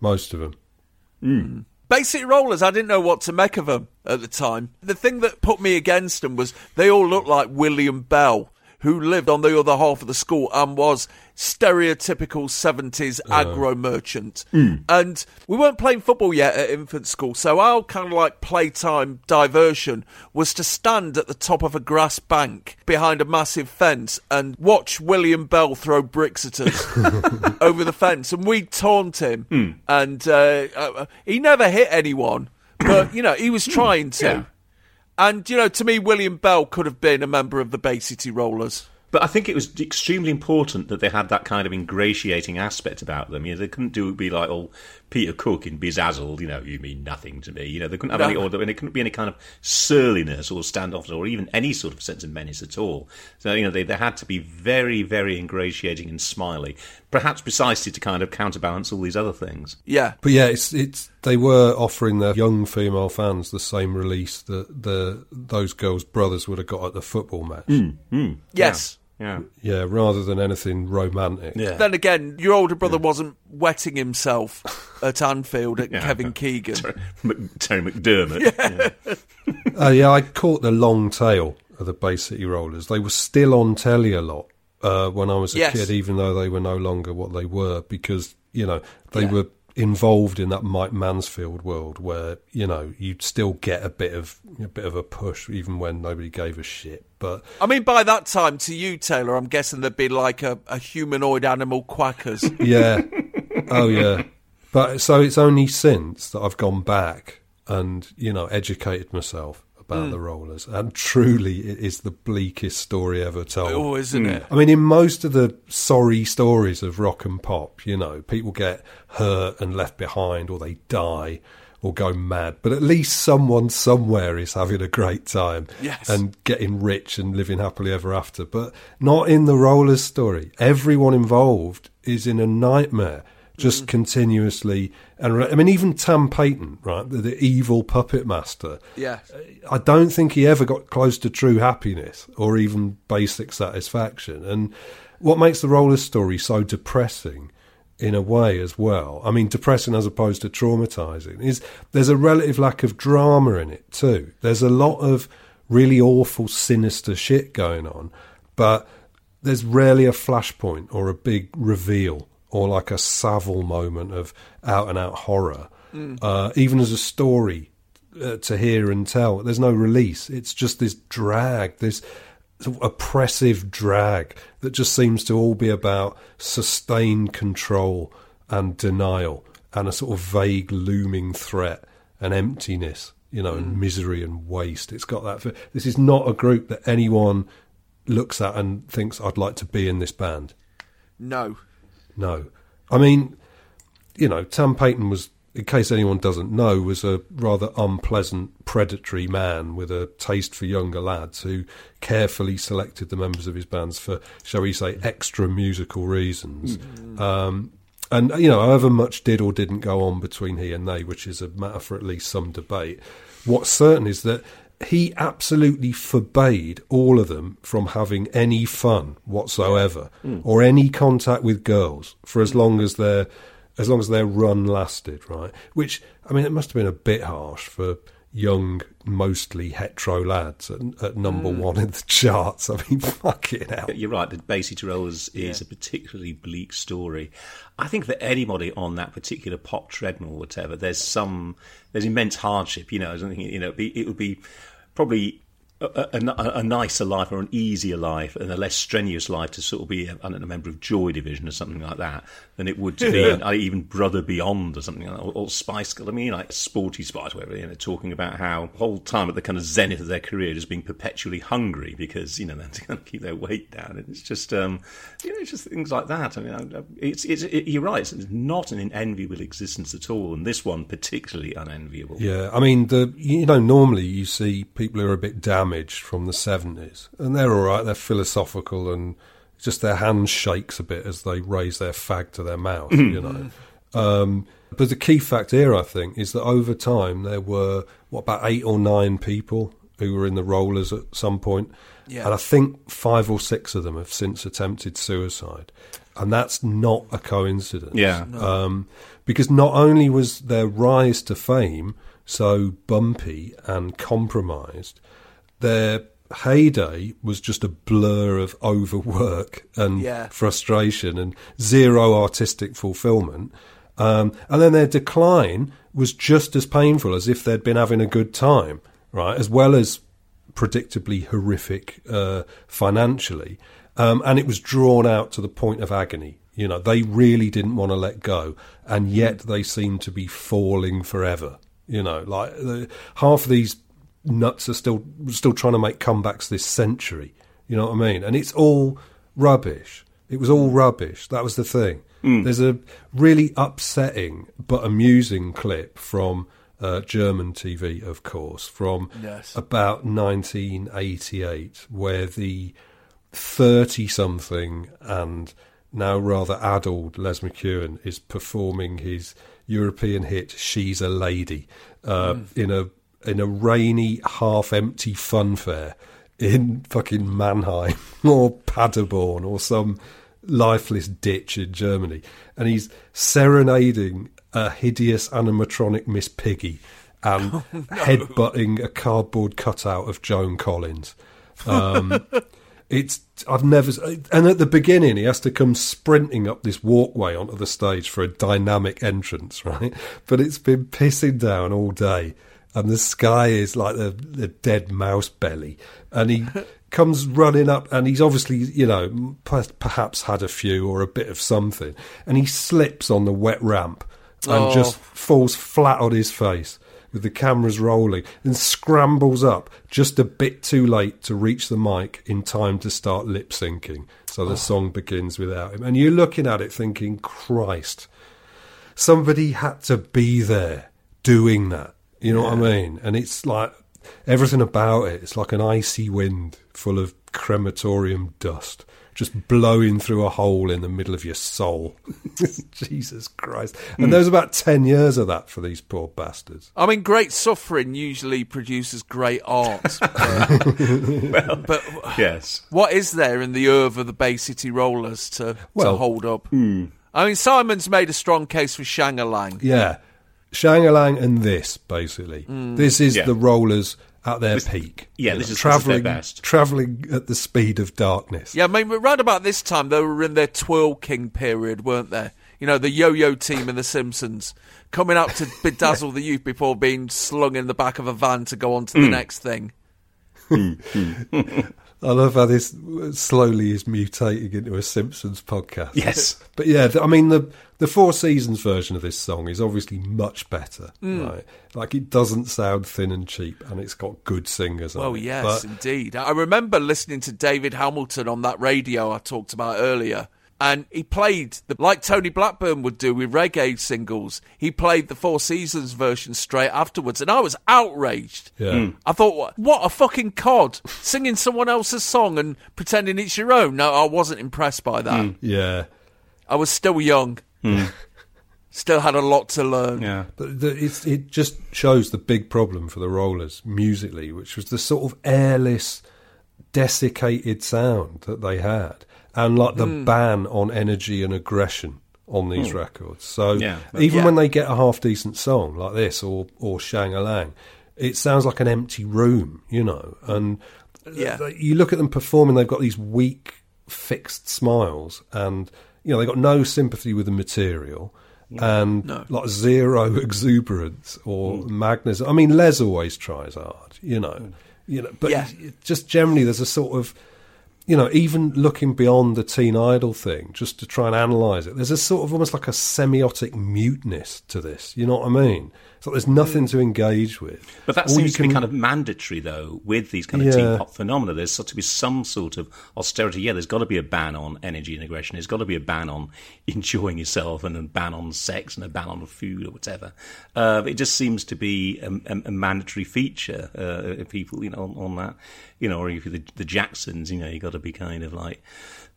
Most of them. Bay City Rollers, I didn't know what to make of them at the time. The thing that put me against them was they all looked like William Bell, who lived on the other half of the school and was stereotypical 70s agro merchant? Mm. And we weren't playing football yet at infant school, so our kind of like playtime diversion was to stand at the top of a grass bank behind a massive fence and watch William Bell throw bricks at us [LAUGHS] over the fence. And we'd taunt him, Hmm. and uh, uh, he never hit anyone, but you know, he was trying to. Yeah. And you know, to me, William Bell could have been a member of the Bay City Rollers. But I think it was extremely important that they had that kind of ingratiating aspect about them. You know, they couldn't do be like old Peter Cook in Bedazzled. You know, you mean nothing to me. You know, they couldn't have No. any order, and it couldn't be any kind of surliness or standoff or even any sort of sense of menace at all. So you know, they they had to be very, very ingratiating and smiley, perhaps precisely to kind of counterbalance all these other things. Yeah. But yeah, it's it's they were offering their young female fans the same release that the those girls' brothers would have got at the football match. Mm, mm, Yes. Yeah. Yeah, Yeah, rather than anything romantic. Yeah. Then again, your older brother wasn't wetting himself at Anfield at [LAUGHS] Yeah. Kevin Keegan. [LAUGHS] Mc- Terry McDermott. Yeah. Uh, yeah, I caught the long tail of the Bay City Rollers. They were still on telly a lot uh, when I was a Yes. kid, even though they were no longer what they were, because you know they Yeah. were involved in that Mike Mansfield world where you know you'd still get a bit of a bit of a push even when nobody gave a shit. But I mean, by that time, to you, Taylor, I'm guessing there'd be like a, a humanoid animal quackers. [LAUGHS] yeah, oh yeah. But so it's only since that I've gone back and you know educated myself about Mm. the rollers, and truly it is the bleakest story ever told. Oh, isn't it? I mean, in most of the sorry stories of rock and pop, you know, people get hurt and left behind, or they die, or go mad. But at least someone somewhere is having a great time Yes. and getting rich and living happily ever after. But not in the rollers story. Everyone involved is in a nightmare. Just mm. continuously, and I mean, even Tam Paton, right, the, the evil puppet master. Yeah. Uh, I don't think he ever got close to true happiness or even basic satisfaction. And what makes the roller story so depressing in a way as well, I mean, depressing as opposed to traumatizing, is there's a relative lack of drama in it too. There's a lot of really awful, sinister shit going on, but there's rarely a flashpoint or a big reveal or like a Savile moment of out and out horror. Mm. Uh, even as a story uh, to hear and tell, there's no release. It's just this drag, this sort of oppressive drag that just seems to all be about sustained control and denial and a sort of vague looming threat and emptiness, you know, and misery and waste. It's got that. This is not a group that anyone looks at and thinks I'd like to be in this band. No. No. I mean, you know, Tam Paton was, in case anyone doesn't know, was a rather unpleasant, predatory man with a taste for younger lads who carefully selected the members of his bands for, shall we say, extra musical reasons. Um, and, you know, however much did or didn't go on between he and they, which is a matter for at least some debate, what's certain is that he absolutely forbade all of them from having any fun whatsoever Mm. or any contact with girls for as long as their as long as their run lasted, right? Which I mean, it must have been a bit harsh for young, mostly hetero lads at, at number Mm. one in the charts. I mean, [LAUGHS] fucking hell. You're right. The City Rollers is a particularly bleak story. I think that anybody on that particular pop treadmill, whatever, there's some there's immense hardship. You know, I don't think you know it would be probably a, a, a nicer life or an easier life and a less strenuous life to sort of be a, I don't know, a member of Joy Division or something like that than it would to be Yeah. uh, even Brother Beyond or something like that, or, or Spice Girl. I mean, like Sporty Spice, whatever, you know, talking about how the whole time at the kind of zenith of their career just being perpetually hungry because, you know, [LAUGHS] they're to kind of keep their weight down. And it's just, um, you know, it's just things like that. I mean, I- it's, it's, it, you're right, it's not an enviable existence at all, and this one particularly unenviable. Yeah, I mean, the you know, normally you see people who are a bit damaged from the seventies, and they're all right. They're philosophical, and just their hand shakes a bit as they raise their fag to their mouth. you [CLEARS THROAT] know. Um, but the key fact here, I think, is that over time there were what about eight or nine people who were in the rollers at some point, Yeah. and I think five or six of them have since attempted suicide, and that's not a coincidence. Yeah. Um, because not only was their rise to fame so bumpy and compromised, their heyday was just a blur of overwork and Yeah. frustration and zero artistic fulfillment. Um, and then their decline was just as painful as if they'd been having a good time, right? As well as predictably horrific uh, financially. Um, and it was drawn out to the point of agony. You know, they really didn't want to let go, and yet they seemed to be falling forever. You know, like the, half of these nuts are still still trying to make comebacks this century. You know what I mean? And it's all rubbish. It was all rubbish. That was the thing. Mm. There's a really upsetting but amusing clip from uh, German TV, of course, from Yes. about 1988, where the 30 something and now rather addled Les McKeown is performing his European hit "She's a Lady" uh, in a in a rainy, half empty funfair in fucking Mannheim [LAUGHS] or Paderborn or some lifeless ditch in Germany, and he's serenading a hideous animatronic Miss Piggy and [LAUGHS] headbutting a cardboard cutout of Joan Collins. Um, [LAUGHS] it's I've never and at the beginning he has to come sprinting up this walkway onto the stage for a dynamic entrance, right? But it's been pissing down all day, and the sky is like the, the dead mouse belly, and he [LAUGHS] comes running up, and he's obviously you know perhaps had a few or a bit of something, and he slips on the wet ramp and Oh. just falls flat on his face with the cameras rolling and scrambles up just a bit too late to reach the mic in time to start lip syncing. So the oh. song begins without him. And you're looking at it thinking, Christ, somebody had to be there doing that. You know what I mean? And it's like everything about it, it's like an icy wind full of crematorium dust. Just blowing through a hole in the middle of your soul. [LAUGHS] Jesus Christ. And Hmm. there was about 10 years of that for these poor bastards. I mean, great suffering usually produces great art. [LAUGHS] well, but yes. what is there in the oeuvre of the Bay City Rollers to, Well, to hold up? hmm. I mean, Simon's made a strong case for Shangalang. Yeah. Shangalang and this, basically. Mm. This is Yeah. the rollers at their This- peak. yeah, this know, is- this is traveling, best. traveling at the speed of darkness. Yeah, I mean, right about this time, they were in their Twirl King period, weren't they? You know, the yo-yo team in The Simpsons, coming up to [LAUGHS] bedazzle the youth before being slung in the back of a van to go on to the Mm. next thing. I love how this slowly is mutating into a Simpsons podcast. Yes. but yeah, I mean the the Four Seasons version of this song is obviously much better, Mm. right? Like it doesn't sound thin and cheap, and it's got good singers. on Well, yes, But- indeed. I remember listening to David Hamilton on that radio I talked about earlier. And he played, the, like Tony Blackburn would do with reggae singles, he played the Four Seasons version straight afterwards. And I was outraged. Yeah. Mm. I thought, what, what a fucking cod. Singing someone else's song and pretending it's your own. No, I wasn't impressed by that. Mm. yeah. I was still young. [LAUGHS] Still had a lot to learn. Yeah. But the, it's, it just shows the big problem for the Rollers musically, which was the sort of airless, desiccated sound that they had, and like the Mm. ban on energy and aggression on these Mm. records. So Yeah. even Yeah. when they get a half decent song like this or or Shang-a-Lang, it sounds like an empty room, you know. And Yeah. th- you look at them performing; they've got these weak, fixed smiles, and you know they've got no sympathy with the material. And No. like zero [LAUGHS] exuberance or magnetism. I mean, Les always tries hard, you know. You know, but Yeah. just generally, there's a sort of you know, even looking beyond the teen idol thing, just to try and analyse it, there's a sort of almost like a semiotic muteness to this. You know what I mean? So there's nothing to engage with. But that All seems to be kind of mandatory, though, with these kind of Yeah. teen pop phenomena. There's got to be some sort of austerity. Yeah, there's got to be a ban on energy and aggression. There's got to be a ban on [LAUGHS] enjoying yourself and a ban on sex and a ban on food or whatever. Uh, it just seems to be a, a, a mandatory feature uh, of people, you know, on, on that. You know, or if you're the, the Jacksons, you know, you've got to be kind of like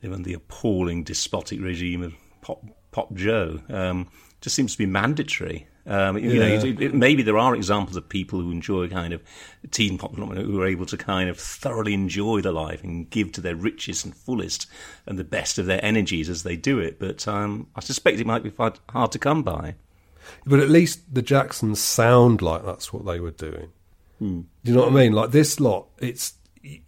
even the appalling despotic regime of Pop, Pop Joe. Um, just seems to be mandatory. Um, you know, it- it- maybe there are examples of people who enjoy kind of teen pop who are able to kind of thoroughly enjoy the life and give to their richest and fullest and the best of their energies as they do it. But um, I suspect it might be hard, hard to come by. But at least the Jacksons sound like that's what they were doing. Hmm. Do you know what I mean? Like this lot, it's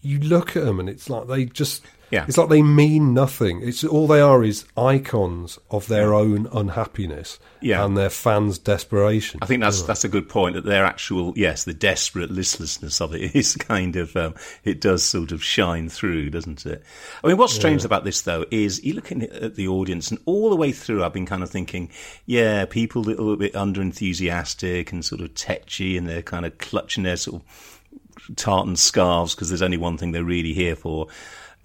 you look at them and it's like they just. Yeah. It's like they mean nothing. It's all they are is icons of their own unhappiness Yeah. and their fans' desperation. I think that's that's a good point. That their actual yes, the desperate listlessness of it [LAUGHS] is kind of um, it does sort of shine through, doesn't it? I mean, what's strange Yeah. about this though is you looking at the audience, and all the way through, I've been kind of thinking, yeah, people are a little bit under enthusiastic and sort of tetchy, and they're kind of clutching their sort of tartan scarves because there's only one thing they're really here for.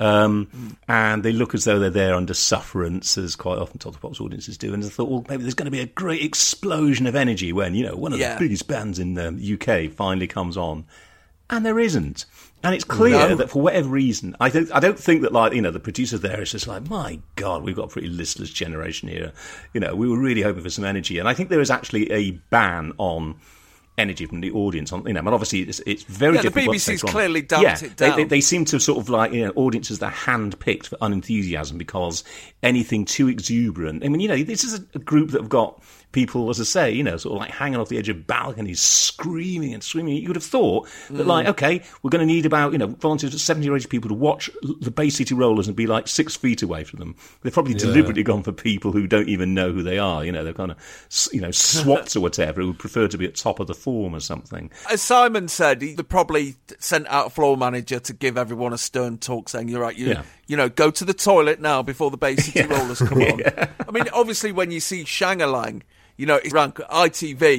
Um, and they look as though they're there under sufferance, as quite often Todd Pop's audiences do. And I thought, well, maybe there's going to be a great explosion of energy when, you know, one of Yeah. the biggest bands in the UK finally comes on. And there isn't. And it's clear No. that for whatever reason, I think I don't think that like you know the producers there is just like my god we've got a pretty listless generation here. You know we were really hoping for some energy, and I think there is actually a ban on energy from the audience. On you know, but obviously it's, it's very Yeah, the difficult. to BBC's clearly damped yeah, it they- down. They, they seem to sort of like you know audiences that are handpicked for unenthusiasm because anything too exuberant. I mean, you know, this is a group that have got people, as I say, you know, sort of like hanging off the edge of balconies, screaming and screaming. You would have thought that, Mm. like, okay, we're going to need about you know volunteers of seventy or eighty people to watch the Bay City Rollers and be like six feet away from them. They've probably Yeah. deliberately gone for people who don't even know who they are. You know, they're kind of you know swats or whatever who would prefer to be at top of the form or something. As Simon said, he probably sent out a floor manager to give everyone a stern talk saying, You're right, you, Yeah. you know, go to the toilet now before the Bay [LAUGHS] City Rollers come on. [LAUGHS] Yeah. I mean, obviously, when you see Shangalang, you know, it's rank ITV,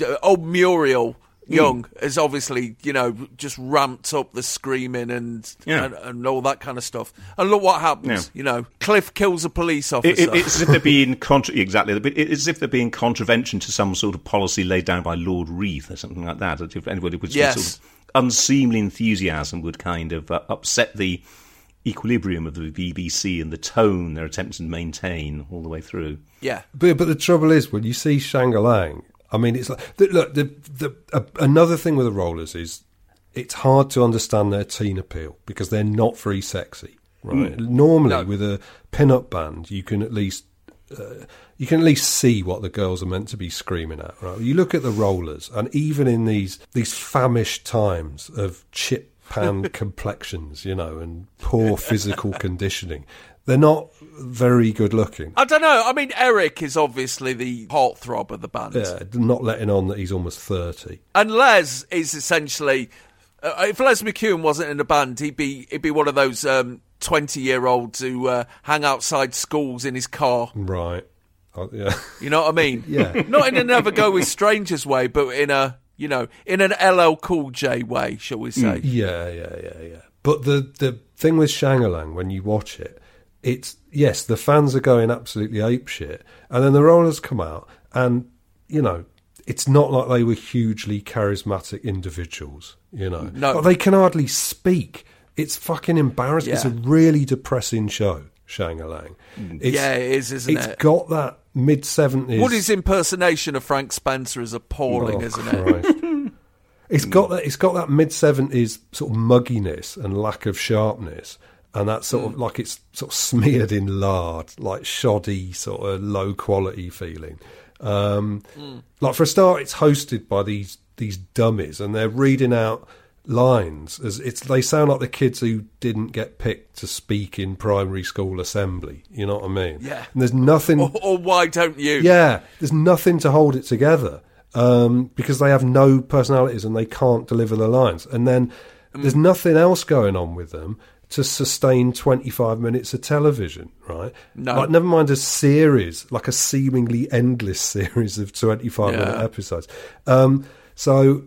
Yeah. uh, old Muriel Hmm. Young has obviously, you know, just ramped up the screaming and, Yeah. and and all that kind of stuff. And look what happens, Yeah. you know, Cliff kills a police officer. It, it, it's as if they're being [LAUGHS] contra- exactly. It's as if they're being contravention to some sort of policy laid down by Lord Reith or something like that. If anybody would Yes. sort of unseemly enthusiasm would kind of uh, upset the equilibrium of the BBC and the tone they're attempting to maintain all the way through. yeah. But but the trouble is when you see Shangalang, I mean, it's like the, look. The the uh, another thing with the Rollers is it's hard to understand their teen appeal because they're not very sexy. Right. Mm. Normally, No. with a pin-up band, you can at least uh, you can at least see what the girls are meant to be screaming at. Right. You look at the Rollers, and even in these these famished times of chip pan [LAUGHS] complexions, you know, and poor physical conditioning, they're not very good looking. I don't know. I mean, Eric is obviously the heartthrob of the band. Yeah, not letting on that he's almost 30. And Les is essentially, uh, if Les McKeown wasn't in the band, he'd be he'd be one of those twenty year olds who uh, hang outside schools in his car. Right. Oh, yeah. You know what I mean? [LAUGHS] Yeah. Not in a never go with strangers way, but in a you know in an LL Cool J way, shall we say? Mm. Yeah, yeah, yeah, yeah. But the, the thing with Shangalang, when you watch it, it's, yes, the fans are going absolutely apeshit. And then the Rollers come out, and, you know, it's not like they were hugely charismatic individuals, you know. No. Like, they can hardly speak. It's fucking embarrassing. It's a really depressing show, Shangalang. Mm. It's, Yeah, it is, isn't It's it? It's got that mid 70s. Woody's impersonation of Frank Spencer is appalling, Oh, isn't it? Christ. [LAUGHS] It's got that. It's got that mid seventies sort of mugginess and lack of sharpness, and that sort of like it's sort of smeared in lard, like shoddy, sort of low quality feeling. Um, Like for a start, it's hosted by these these dummies, and they're reading out lines as it's. They sound like the kids who didn't get picked to speak in primary school assembly. You know what I mean? Yeah. And there's nothing. Or, or why don't you? Yeah, there's nothing to hold it together um, because they have no personalities and they can't deliver the lines. And then There's nothing else going on with them to sustain 25 minutes of television, right? No. Like, never mind a series, like a seemingly endless [LAUGHS] series of 25 minute episodes. Um, so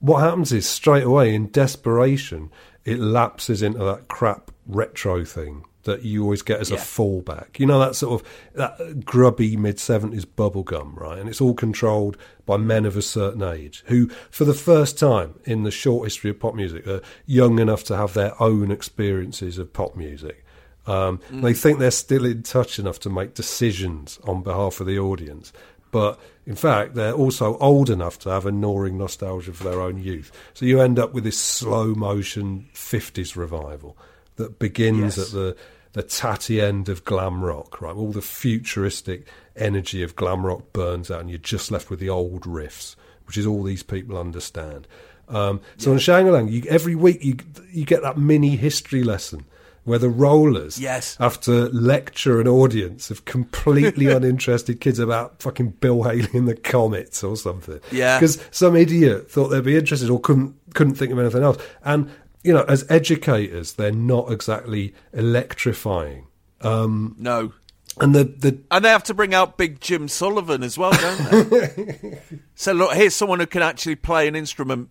what happens is straight away in desperation, it lapses into that crap retro thing that you always get as a fallback. You know that sort of that grubby mid seventies bubblegum, right? And it's all controlled by men of a certain age who, for the first time in the short history of pop music, are young enough to have their own experiences of pop music. Um, Mm. They think they're still in touch enough to make decisions on behalf of the audience, but in fact, they're also old enough to have a gnawing nostalgia for their own youth. So you end up with this slow motion 50s revival that begins Yes. at the the tatty end of glam rock, right? All the futuristic energy of glam rock burns out, and you're just left with the old riffs, which is all these people understand. Um, so on Shangalang, you, every week you you get that mini history lesson where the rollers Yes. have to lecture an audience of completely [LAUGHS] uninterested kids about fucking Bill Haley and the Comets or something. Yeah. because some idiot thought they'd be interested or couldn't couldn't think of anything else. And you know, as educators, they're not exactly electrifying. Um, No. and the the And they have to bring out Big Jim Sullivan as well, don't they? [LAUGHS] so look, here's someone who can actually play an instrument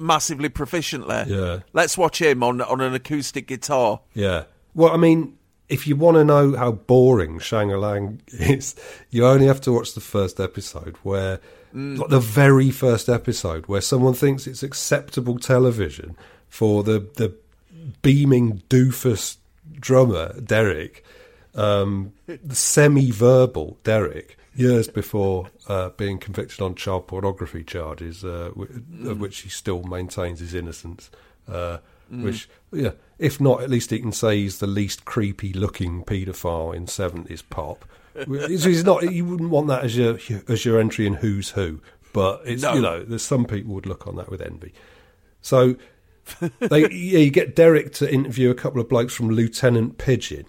massively proficiently. Yeah. Let's watch him on on an acoustic guitar. Yeah. Well, I mean, if you want to know how boring Shangalang is, you only have to watch the first episode where, like the very first episode, where someone thinks it's acceptable television for the, the beaming doofus drummer, Derek, um, the semi verbal Derek, years before uh, being convicted on child pornography charges, uh, w- of which he still maintains his innocence. Uh, Mm. Which, yeah, if not, at least he can say he's the least creepy looking paedophile in seventies pop. He's not. You wouldn't want that as your as your entry in Who's Who, but it's No. you know, there's some people would look on that with envy. So they, yeah, you get Derek to interview a couple of blokes from Lieutenant Pigeon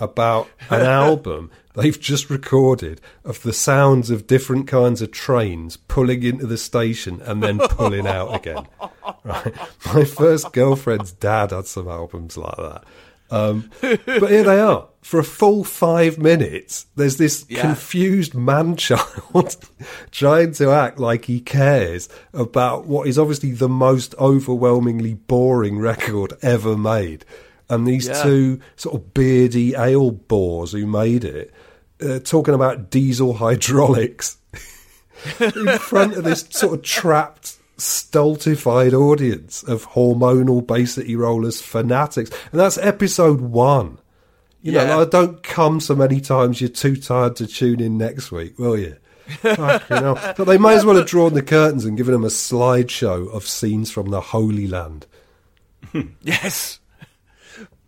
about an [LAUGHS] album they've just recorded of the sounds of different kinds of trains pulling into the station and then pulling out again. [LAUGHS] Right. My first girlfriend's dad had some albums like that. Um, but here they are. For a full five minutes, there's this Yeah. confused man child [LAUGHS] trying to act like he cares about what is obviously the most overwhelmingly boring record ever made. And these Yeah. two sort of beardy ale bores who made it, uh, talking about diesel hydraulics [LAUGHS] in front of this sort of trapped, stultified audience of hormonal Bay City Rollers fanatics. And that's episode one. You know, Yeah. like, don't come so many times you're too tired to tune in next week, will you? [LAUGHS] But they may as well have drawn the curtains and given them a slideshow of scenes from the Holy Land. Yes.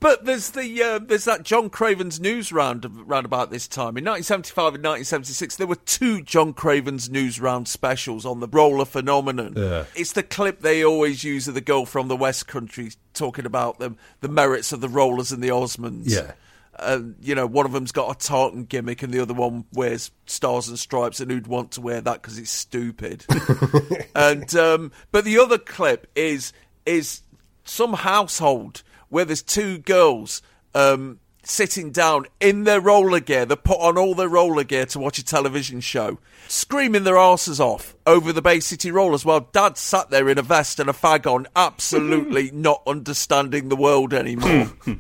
But there's the uh, there's that John Craven's Newsround round about this time in 1975 and 1976. There were two John Craven's Newsround specials on the roller phenomenon. Yeah. It's the clip they always use of the girl from the West Country talking about the the merits of the rollers and the Osmonds. Yeah. And you know, one of them's got a tartan gimmick, and the other one wears stars and stripes. And who'd want to wear that because it's stupid? [LAUGHS] and um, but the other clip is is some household where there's two girls um, sitting down in their roller gear. They put on all their roller gear to watch a television show, screaming their asses off over the Bay City Rollers while Dad sat there in a vest and a fag on, absolutely [LAUGHS] not understanding the world anymore. [LAUGHS]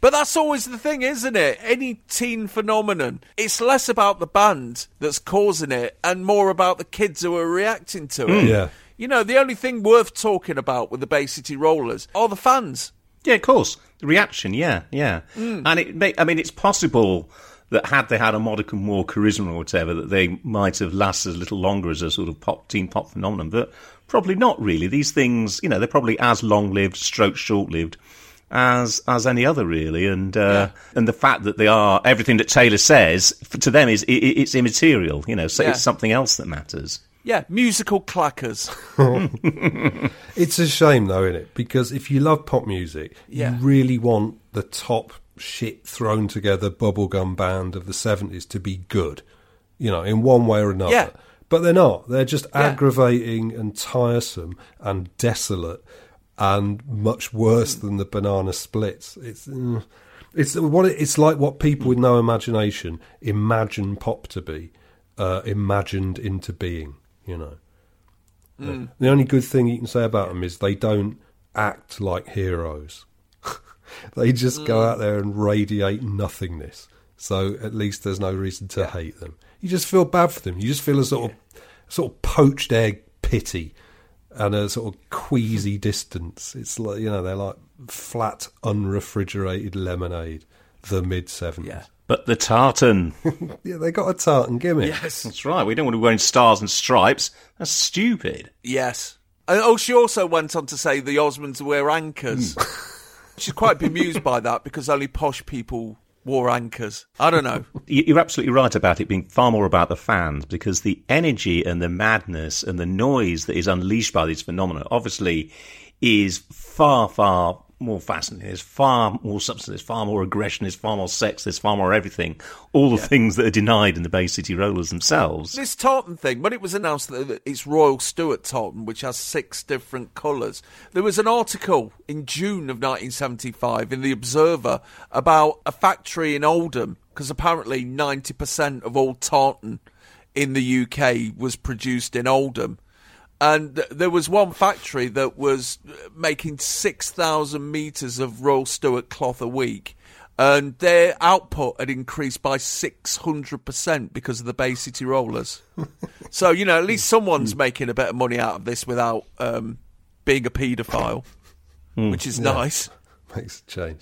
But that's always the thing, isn't it? Any teen phenomenon, it's less about the band that's causing it and more about the kids who are reacting to it. Mm. Yeah. You know, the only thing worth talking about with the Bay City Rollers are the fans. Yeah, of course. The reaction, yeah, yeah. Mm. And it, may, I mean, it's possible that had they had a modicum more charisma or whatever, that they might have lasted a little longer as a sort of pop teen pop phenomenon. But probably not really. These things, you know, they're probably as long lived, stroke short lived as as any other really. And uh, and the fact that they are everything that Taylor says f- to them is i i- it's immaterial. You know, so Yeah. it's something else that matters. Yeah, musical clackers. [LAUGHS] It's a shame, though, isn't it? Because if you love pop music, Yeah. you really want the top shit thrown together bubblegum band of the 70s to be good, you know, in one way or another. Yeah. But they're not. They're just Yeah. aggravating and tiresome and desolate. and much worse than the banana splits. It's mm, it's what it, it's like what people with no imagination imagine pop to be, uh, imagined into being. You know, Mm. the only good thing you can say about them is they don't act like heroes. [LAUGHS] they just go Mm. out there and radiate nothingness. So at least there's no reason to hate them. You just feel bad for them. You just feel a sort of sort of poached egg pity and a sort of queasy [LAUGHS] distance. It's like you know they're like flat, unrefrigerated lemonade. The mid seventies. But the tartan. [LAUGHS] Yeah, they got a tartan gimmick. Yes. That's right. We don't want to be wearing stars and stripes. That's stupid. Yes. And, oh, she also went on to say the Osmonds wear anchors. Hmm. [LAUGHS] She's quite bemused by that because only posh people wore anchors. I don't know. [LAUGHS] You- You're absolutely right about it being far more about the fans because the energy and the madness and the noise that is unleashed by these phenomena obviously is far, far more fascinating. There's far more substance, there's far more aggression, there's far more sex, there's far more everything. All the things that are denied in the Bay City Rollers themselves. This tartan thing, when it was announced that it's Royal Stuart tartan, which has six different colours, there was an article in June of 1975 in The Observer about a factory in Oldham, because apparently 90% of all tartan in the UK was produced in Oldham. And there was one factory that was uh, making 6,000 metres of Royal Stuart cloth a week. And their output had increased by 600% because of the Bay City Rollers. [LAUGHS] so, you know, at least someone's making a bit of money out of this without um, being a paedophile, which is Yeah. nice. [LAUGHS] Makes a change.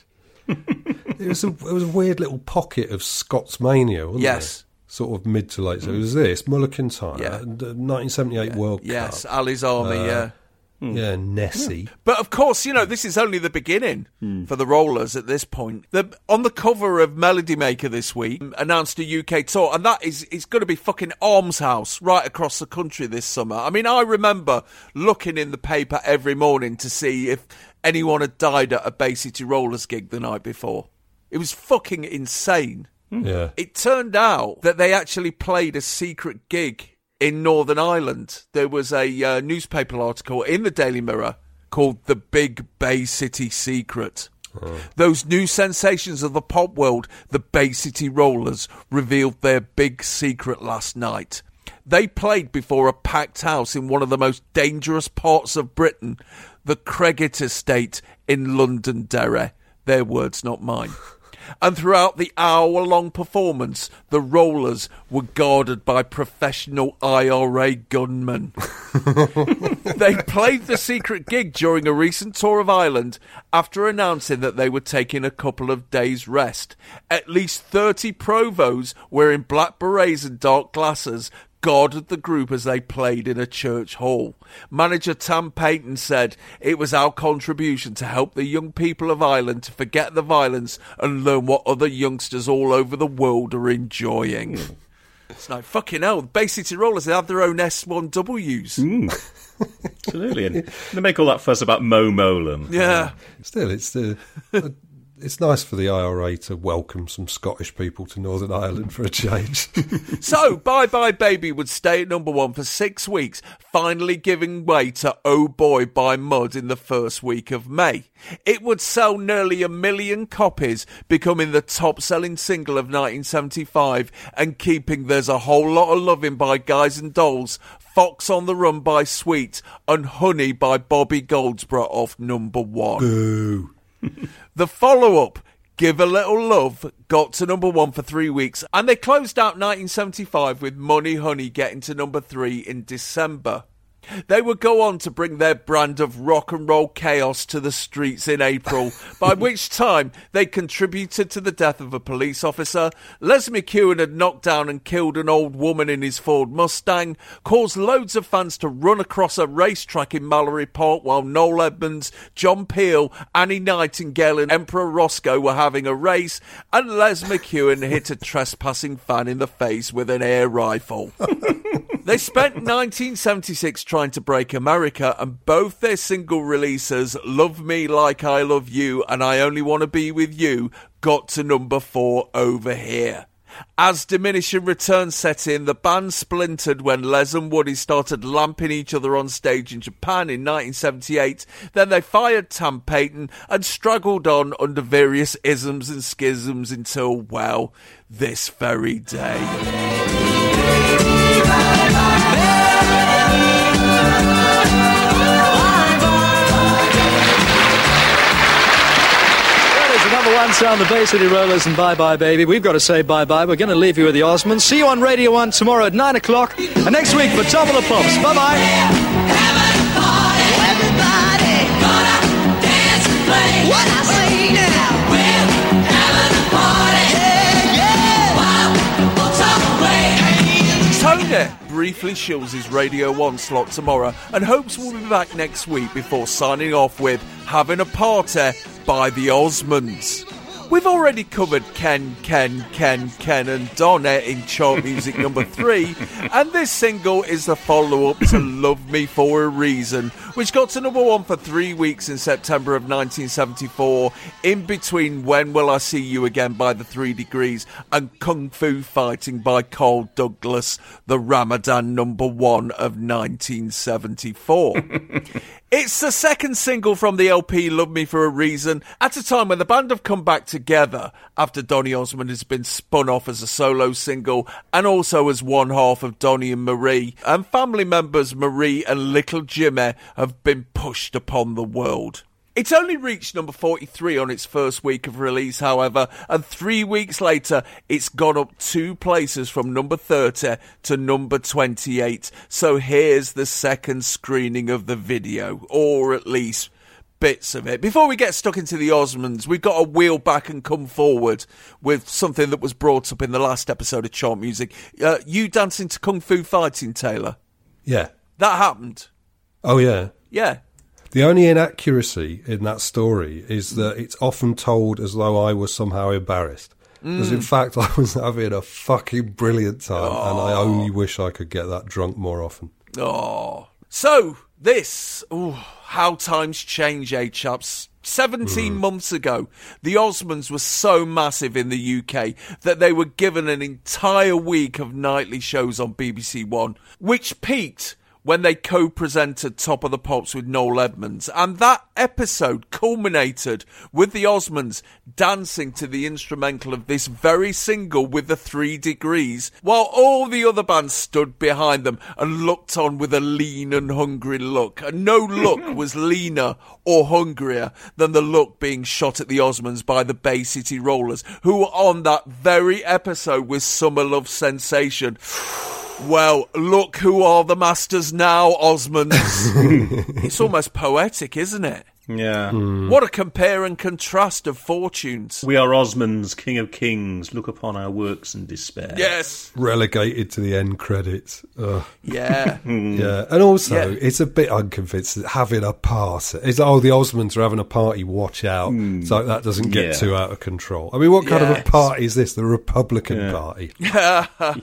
it was a it was a weird little pocket of Scots mania, wasn't Yes. it? Sort of mid to late. So it was this Mull Kintyre, Yeah. and, uh, 1978 World Yes, Cup. Ally's Army, Uh, yeah. Yeah, Nessie. But of course, you know, this is only the beginning for the Rollers at this point. The, on the cover of Melody Maker this week, announced a UK tour, and that is it's going to be fucking Arms House right across the country this summer. I mean, I remember looking in the paper every morning to see if anyone had died at a Bay City Rollers gig the night before. It was fucking insane. Yeah. It turned out that they actually played a secret gig in Northern Ireland. There was a uh, newspaper article in the Daily Mirror called The Big Bay City Secret. Those new sensations of the pop world, the Bay City Rollers, revealed their big secret last night. They played before a packed house in one of the most dangerous parts of Britain, the Creggan Estate in Londonderry. Their words, not mine. [LAUGHS] And throughout the hour long performance, the rollers were guarded by professional IRA gunmen. [LAUGHS] they played the secret gig during a recent tour of Ireland after announcing that they were taking a couple of days' rest. At least 30 provos wearing black berets and dark glasses guarded the group as they played in a church hall. Manager Tam Paton said it was our contribution to help the young people of Ireland to forget the violence and learn what other youngsters all over the world are enjoying. Hmm. It's like fucking hell. Bay City Rollers they have their own S1Ws. Hmm. [LAUGHS] Absolutely. And they make all that fuss about Mo Mowlam. Yeah. Still, it's the. [LAUGHS] It's nice for the IRA to welcome some Scottish people to Northern Ireland for a change. [LAUGHS] So, Bye Bye Baby would stay at number one for six weeks, finally giving way to Oh Boy by Mud in the first week of May. It would sell nearly a million copies, becoming the top selling single of 1975 and keeping There's a Whole Lot of Loving by Guys and Dolls, Fox on the Run by Sweet, and Honey by Bobby Goldsboro off number one. Boo. The follow up, Give a Little Love, got to number one for three weeks, and they closed out 1975 with Money Honey getting to number three in December. They would go on to bring their brand of rock and roll chaos to the streets in April, by [LAUGHS] which time they contributed to the death of a police officer. Les McKeown had knocked down and killed an old woman in his Ford Mustang, caused loads of fans to run across a racetrack in Mallory Park while Noel Edmonds, John Peel, Annie Nightingale, and Emperor Roscoe were having a race, and Les McKeown hit a trespassing fan in the face with an air rifle. [LAUGHS] [LAUGHS] They spent 1976 trying to break America, and both their single releases, Love Me Like I Love You and I Only Want to Be With You, got to number four over here. As diminishing returns set in, the band splintered when Les and Woody started lamping each other on stage in Japan in 1978. Then they fired Tam Paton and struggled on under various isms and schisms until, well, this very day. Is the Bay City Rollers and Bye Bye Baby. We've got to say bye bye. We're going to leave you with the Osmonds. See you on Radio 1 tomorrow at 9 o'clock. And next week for Top of the Pops. Bye bye. Tony briefly shills his Radio 1 slot tomorrow and hopes we'll be back next week before signing off with Having a Party by the Osmonds. We've already covered Ken, Ken, Ken, Ken and Donna in chart music number [LAUGHS] three, and this single is the follow up to Love Me for a Reason, which got to number one for three weeks in September of 1974, in between When Will I See You Again by the Three Degrees and Kung Fu Fighting by Carl Douglas, the Ramadan number one of 1974. [LAUGHS] It's the second single from the LP Love Me for a Reason at a time when the band have come back together after Donny Osmond has been spun off as a solo single and also as one half of Donny and Marie. And family members Marie and little Jimmy have been pushed upon the world. It's only reached number 43 on its first week of release, however, and three weeks later, it's gone up two places from number 30 to number 28. So here's the second screening of the video, or at least bits of it. Before we get stuck into the Osmonds, we've got to wheel back and come forward with something that was brought up in the last episode of Chart Music. Uh, you dancing to Kung Fu Fighting, Taylor. Yeah. That happened. Oh, yeah. Yeah. The only inaccuracy in that story is that it's often told as though I was somehow embarrassed. Because in Mm. fact, [LAUGHS] I was having a fucking brilliant time, and I only wish I could get that drunk more often. Oh. So, this, ooh, how times change, eh, chaps? 17 months ago, the Osmonds were so massive in the UK that they were given an entire week of nightly shows on BBC One, which peaked when they co-presented Top of the Pops with Noel Edmonds. And that episode culminated with the Osmonds dancing to the instrumental of this very single with the three degrees, while all the other bands stood behind them and looked on with a lean and hungry look. And no look [LAUGHS] was leaner or hungrier than the look being shot at the Osmonds by the Bay City Rollers, who were on that very episode with Summer Love Sensation. [SIGHS] [SIGHS] [SIGHS] Well, look who are the masters now, Osmonds. [LAUGHS] it's almost poetic, isn't it? Yeah. Hmm. What a compare and contrast of fortunes. We are Osmonds, King of Kings. Look upon our works and despair. Yes. Relegated to the end credits. Ugh. Yeah. [LAUGHS] Hmm. yeah. And also, Yeah. it's a bit unconvinced that having a party. It's oh, the Osmonds are having a party, watch out. Hmm. So that doesn't get Yeah. too out of control. I mean, what kind of a party is this? The Republican Yeah. Party. [LAUGHS]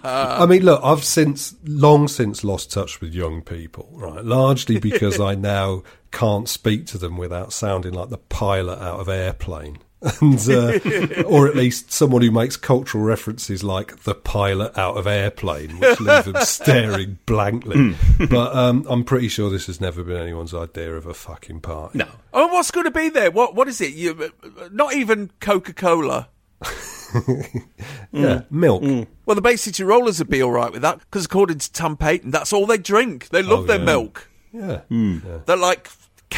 I mean, look, I've since long since lost touch with young people, right? Largely because I now can't speak to them without sounding like the pilot out of Airplane. [LAUGHS] And, uh, [LAUGHS] or at least someone who makes cultural references like the pilot out of Airplane, which leave them [LAUGHS] staring blankly. but um, I'm pretty sure this has never been anyone's idea of a fucking party. No. Oh, what's going to be there? What What is it? You, uh, not even Coca Cola. Yeah, milk. Well, the Bay City Rollers would be all right with that because, according to Tom Paton, that's all they drink. They love Oh, their yeah. milk. Yeah. yeah. They're like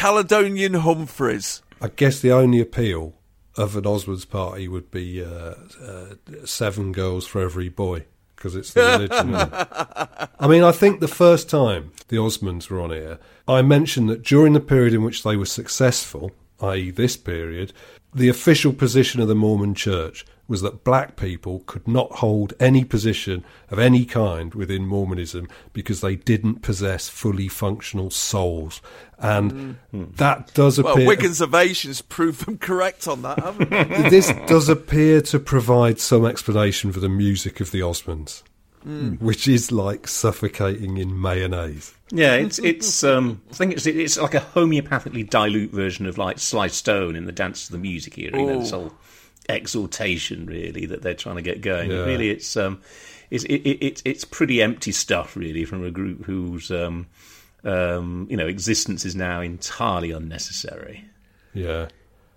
Caledonian Humphreys. I guess the only appeal of an Osmonds party would be uh, uh, seven girls for every boy because it's the [LAUGHS] religion. I mean, I think the first time the Osmonds were on here, I mentioned that during the period in which they were successful, i.e., this period, the official position of the Mormon Church was that black people could not hold any position of any kind within Mormonism because they didn't possess fully functional souls. And that does appear. Well, appear. Wigan's Ovations proved them correct on that, haven't they? [LAUGHS] this does appear to provide some explanation for the music of the Osmonds, Mm. which is like suffocating in mayonnaise. Yeah, it's it's. Um, I think it's it's like a homeopathically dilute version of like Sly Stone in the Dance to the Music era. You know, this whole exaltation, really, that they're trying to get going. Yeah. Really, it's um, it's it, it, it's it's pretty empty stuff, really, from a group whose um, um, you know existence is now entirely unnecessary. Yeah,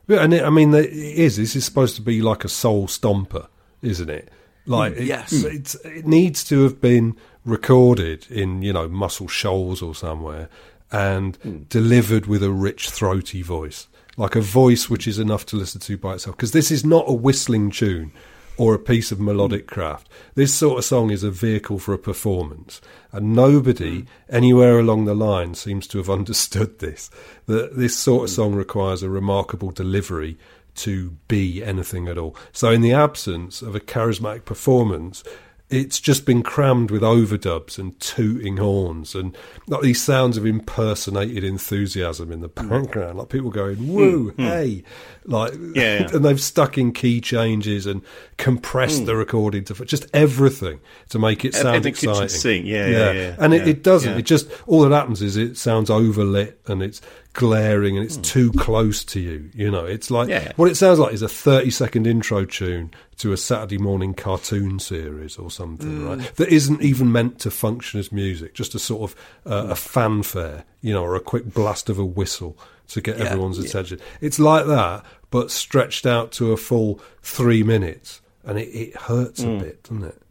yeah, and it, I mean, it is. This is supposed to be like a soul stomper, isn't it? Like, Mm, it, yes. it's, it needs to have been recorded in you know Muscle Shoals or somewhere and Mm. delivered with a rich, throaty voice, like a voice which is enough to listen to by itself. Because this is not a whistling tune or a piece of melodic craft. This sort of song is a vehicle for a performance, and nobody hmm. anywhere along the line seems to have [LAUGHS] understood this. That this sort of hmm. song requires a remarkable delivery to be anything at all. So, in the absence of a charismatic performance, it's just been crammed with overdubs and tooting horns and like these sounds of impersonated enthusiasm in the background, like people going "woo, Mm, hey," like Yeah, yeah. [LAUGHS] and they've stuck in key changes and compressed Mm. the recording to just everything to make it sound exciting. yeah, yeah, yeah, and it, it doesn't. It just all that happens is it sounds overlit and it's glaring and it's too close to you. You know, it's like Hmm. Yeah. what it sounds like is a thirty-second intro tune to a Saturday morning cartoon series or something, Mm. right? That isn't even meant to function as music, just a sort of uh, a fanfare, you know, or a quick blast of a whistle to get Yeah, everyone's yeah. attention. It's like that, but stretched out to a full three minutes, and it, it hurts a Mm. bit, doesn't it?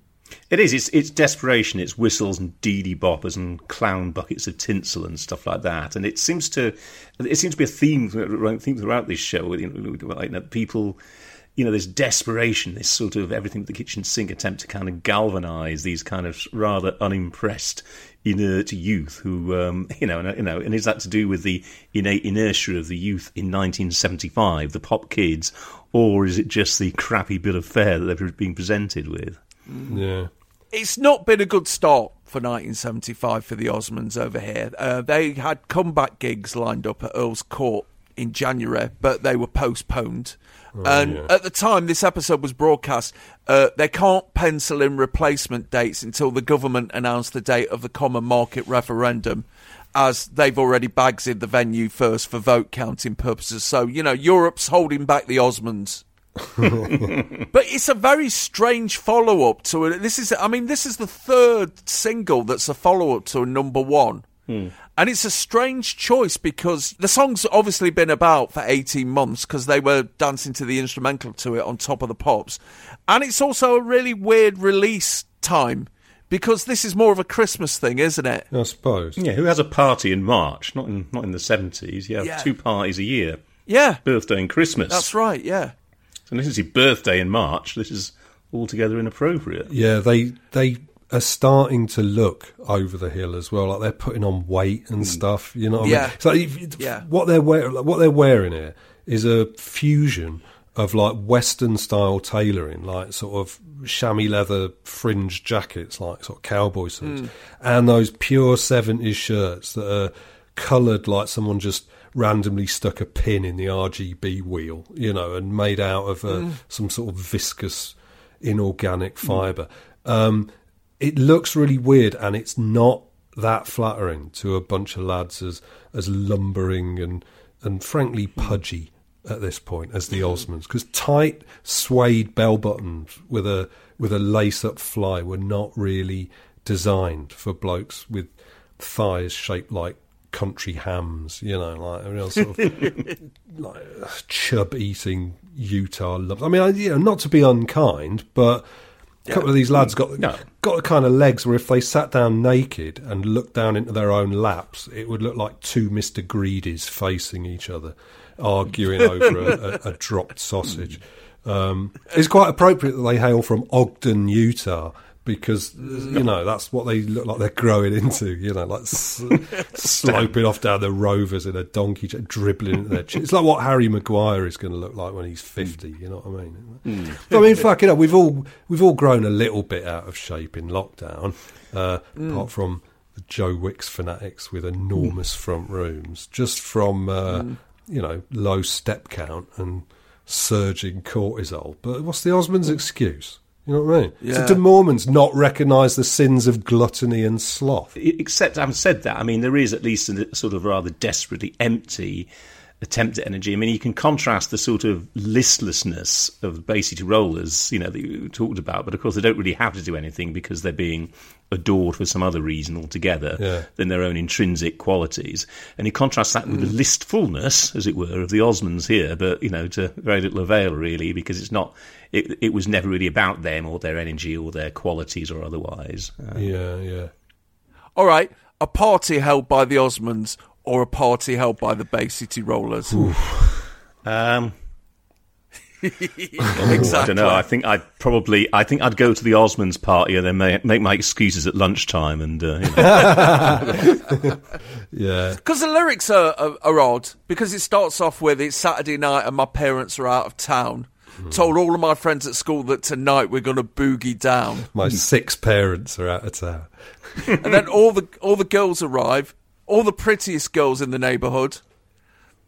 It is. It's, it's desperation. It's whistles and deedy boppers and clown buckets of tinsel and stuff like that. And it seems to, it seems to be a theme, theme throughout this show. You know, like, people, you know, this desperation, this sort of everything but the kitchen sink attempt to kind of galvanise these kind of rather unimpressed inert youth who, um, you know, and, you know, and is that to do with the innate inertia of the youth in 1975, the pop kids, or is it just the crappy bill of fare that they're being presented with? Yeah. It's not been a good start for 1975 for the Osmonds over here. Uh, they had comeback gigs lined up at Earl's Court in January, but they were postponed. and yeah. at the time this episode was broadcast, uh, they can't pencil in replacement dates until the government announced the date of the Common Market referendum, as they've already bags in the venue first for vote counting purposes. So, you know, Europe's holding back the Osmonds. [LAUGHS] but it's a very strange follow up to it. This is, I mean, this is the third single that's a follow up to a number one. Hmm. And it's a strange choice because the song's obviously been about for 18 months because they were dancing to the instrumental to it on top of the pops. And it's also a really weird release time because this is more of a Christmas thing, isn't it? I suppose. Yeah, who has a party in March? Not in not in the seventies. You have Yeah. two parties a year. Yeah. birthday and Christmas. That's right, yeah. So this is his birthday in March. This is altogether inappropriate. Yeah, they they are starting to look over the hill as well. Like they're putting on weight and stuff. You know, what I Yeah. mean? So if- Yeah. what they're wearing, what they're wearing here is a fusion of like Western style tailoring, like sort of chamois leather fringe jackets, like sort of cowboy suits, Mm. and those pure seventies shirts that are coloured like someone just randomly stuck a pin in the RGB wheel, you know, and made out of uh, Mm. some sort of viscous inorganic fibre. Um, it looks really weird, and it's not that flattering to a bunch of lads as as lumbering and and frankly pudgy at this point as the Osmonds, because tight suede bell buttons with a with a lace up fly were not really designed for blokes with thighs shaped like country hams, you know, like a real sort of [LAUGHS] like chub eating Utah lumps. I mean, I, you know, not to be unkind, but a couple of these lads got No. got the kind of legs where if they sat down naked and looked down into their own laps, it would look like two Mister Greedies facing each other, arguing [LAUGHS] over a, a, a dropped sausage. Um, it's quite appropriate that they hail from Ogden, Utah. Because you know that's what they look like they're growing into, you know, like s- [LAUGHS] sloping off down the Rovers in a donkey, ch- dribbling into their. Ch- it's like what Harry Maguire is going to look like when he's fifty. You know what I mean? But I mean, fuck it up. We've all we've all grown a little bit out of shape in lockdown, uh, Mm. apart from the Joe Wicks fanatics with enormous front rooms, just from uh, Mm. you know low step count and surging cortisol. But what's the Osmonds' excuse? You know what I mean? Yeah. So do Mormons not recognise the sins of gluttony and sloth? Except, having said that, I mean, there is at least a sort of rather desperately empty attempt at energy. I mean, you can contrast the sort of listlessness of the Bay Rollers, you know, that you talked about, but of course they don't really have to do anything because they're being adored for some other reason altogether Yeah. than their own intrinsic qualities. And you contrast that with the mm. listfulness, as it were, of the Osmonds here, but, you know, to very little avail, really, because it's not, it, it was never really about them or their energy or their qualities or otherwise. Uh, Yeah, yeah. All right, a party held by the Osmonds or a party held by the Bay City Rollers? Um, [LAUGHS] exactly. I don't know. I think I'd probably, I think I'd go to the Osmonds party and then ma- make my excuses at lunchtime and, uh, you know. [LAUGHS] Yeah. Because the lyrics are, are, are odd. Because it starts off with it's Saturday night and my parents are out of town. Told all of my friends at school that tonight we're going to boogie down. [LAUGHS] My six parents are out of town. and then all the all the girls arrive. All the prettiest girls in the neighbourhood.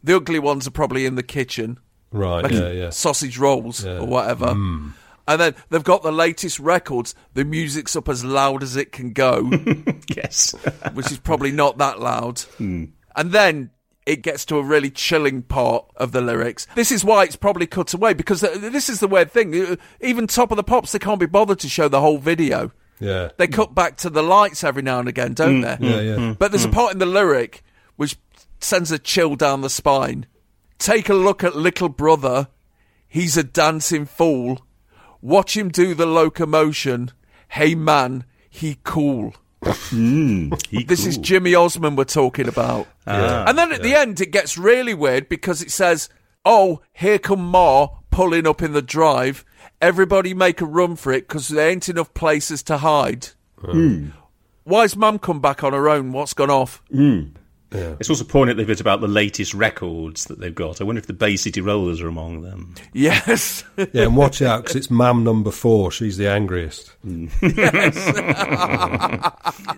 The ugly ones are probably in the kitchen, Right, yeah, yeah. sausage rolls Yeah. or whatever. Mm. And then they've got the latest records. The music's up as loud as it can go. [LAUGHS] yes, which is probably not that loud. Hmm. And then it gets to a really chilling part of the lyrics. This is why it's probably cut away because this is the weird thing. Uh, Even Top of the Pops, they can't be bothered to show the whole video. Yeah. They cut back to the lights every now and again, don't Mm, they? yeah, yeah. Mm, But there's a mm. part in the lyric which sends a chill down the spine. Take a look at little brother. He's a dancing fool. Watch him do the locomotion. Hey man, he cool. This is Jimmy Osmond we're talking about. Ah, and then at the end, it gets really weird because it says, Oh, here come Ma pulling up in the drive. Everybody make a run for it because there ain't enough places to hide. Hmm. Why's Mum come back on her own? What's gone off? Mm. It's also poignant a bit about the latest records that they've got. I wonder if the Bay City Rollers are among them. Yes. [LAUGHS] Yeah, and watch out because it's Mam number four. She's the angriest. Yes.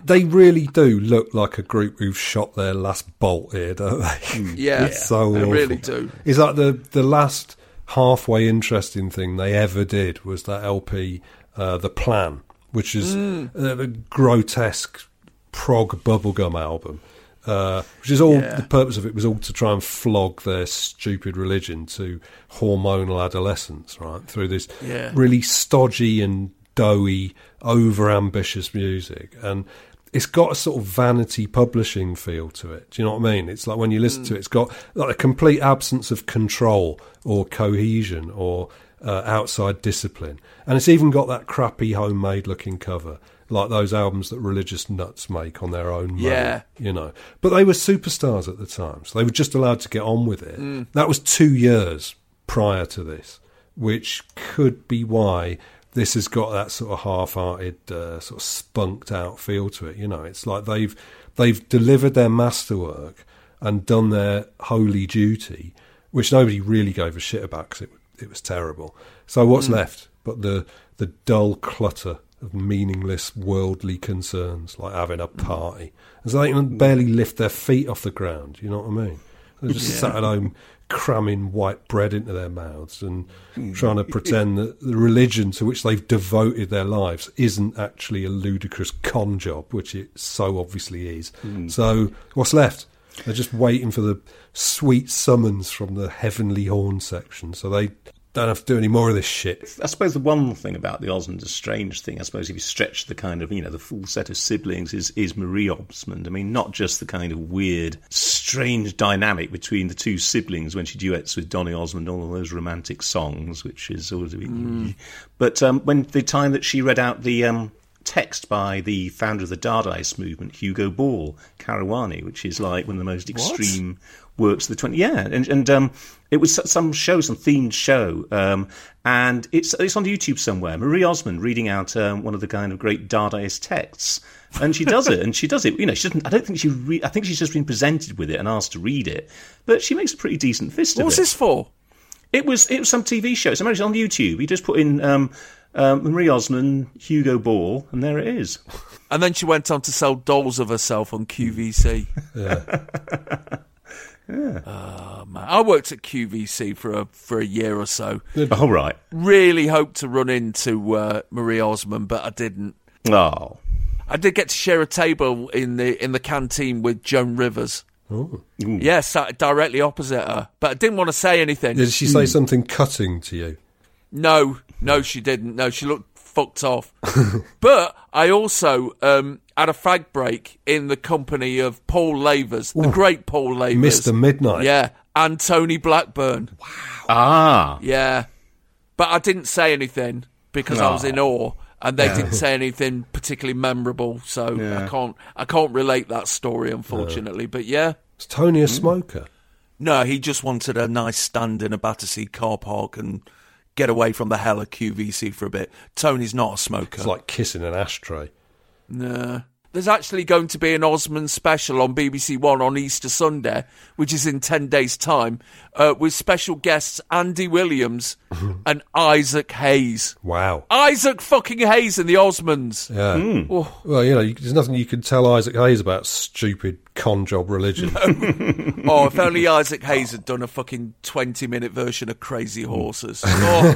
[LAUGHS] [LAUGHS] they really do look like a group who've shot their last bolt here, don't they? Yeah, It's so they awful. really do. Is that the the last halfway interesting thing they ever did was that LP, uh, the Plan, which is Mm. a, a grotesque prog bubblegum album. Uh, which is all Yeah. the purpose of it was all to try and flog their stupid religion to hormonal adolescence, right? Through this Yeah. really stodgy and doughy, over ambitious music. And it's got a sort of vanity publishing feel to it. Do you know what I mean? It's like when you listen to it, it's got like a complete absence of control or cohesion or uh, outside discipline. And it's even got that crappy homemade looking cover. Like those albums that religious nuts make on their own money, Yeah. you know. But they were superstars at the time, so they were just allowed to get on with it. Mm. That was two years prior to this, which could be why this has got that sort of half-hearted, uh, sort of spunked out feel to it. You know, it's like they've they've delivered their masterwork and done their holy duty, which nobody really gave a shit about because it it was terrible. So what's Mm. left but the the dull clutter of meaningless worldly concerns like having a party. And so they can barely lift their feet off the ground. You know what I mean? They're just Yeah. sat at home cramming white bread into their mouths and Mm. trying to pretend that the religion to which they've devoted their lives isn't actually a ludicrous con job, which it so obviously is. Mm. So what's left? They're just waiting for the sweet summons from the heavenly horn section, so they don't have to do any more of this shit. I suppose the one thing about the Osmonds, a strange thing, I suppose, if you stretch the kind of, you know, the full set of siblings, is, is Marie Osmond. I mean, not just the kind of weird, strange dynamic between the two siblings when she duets with Donny Osmond, all of those romantic songs, which is sort of. Mm. But um, when the time that she read out the. Um, Text by the founder of the Dadaist movement, Hugo Ball, Karawane, which is like one of the most extreme works of the 20 yeah and and um it was some show some themed show um and it's it's on youtube somewhere marie osmond reading out um, one of the kind of great dadaist texts and she does it and she does it you know she doesn't i don't think she re- i think she's just been presented with it and asked to read it but she makes a pretty decent fist What of was it this for? it was it was some tv show it's on youtube you just put in um um, Marie Osmond, Hugo Ball, and there it is. And then she went on to sell dolls of herself on QVC. Yeah. [LAUGHS] Oh, man. I worked at QVC for a for a year or so. All right. Really hoped to run into uh, Marie Osmond, but I didn't. Oh. I did get to share a table in the in the canteen with Joan Rivers. Oh. Yeah, sat directly opposite her, but I didn't want to say anything. Did she say something cutting to you? No, no, she didn't. No, she looked fucked off. [LAUGHS] but I also um, had a fag break in the company of Paul Lavers, the great Paul Lavers. Mr. Midnight. Yeah, and Tony Blackburn. Wow. Ah. Yeah. But I didn't say anything because I was in awe. And they Yeah. didn't say anything particularly memorable, so Yeah. I can't I can't relate that story unfortunately. But yeah, Is Tony a smoker? No, he just wanted a nice stand in a Battersea car park and get away from the hell of QVC for a bit. Tony's not a smoker. It's like kissing an ashtray. No. There's actually going to be an Osmond special on BBC One on Easter Sunday, which is in 10 days' time, uh, with special guests Andy Williams [LAUGHS] and Isaac Hayes. Wow. Isaac fucking Hayes and the Osmonds. Yeah. Oh. Well, you know, you, there's nothing you can tell Isaac Hayes about stupid con job religion. [LAUGHS] oh, if only Isaac Hayes had done a fucking 20 minute version of Crazy Horses. [LAUGHS] Oh.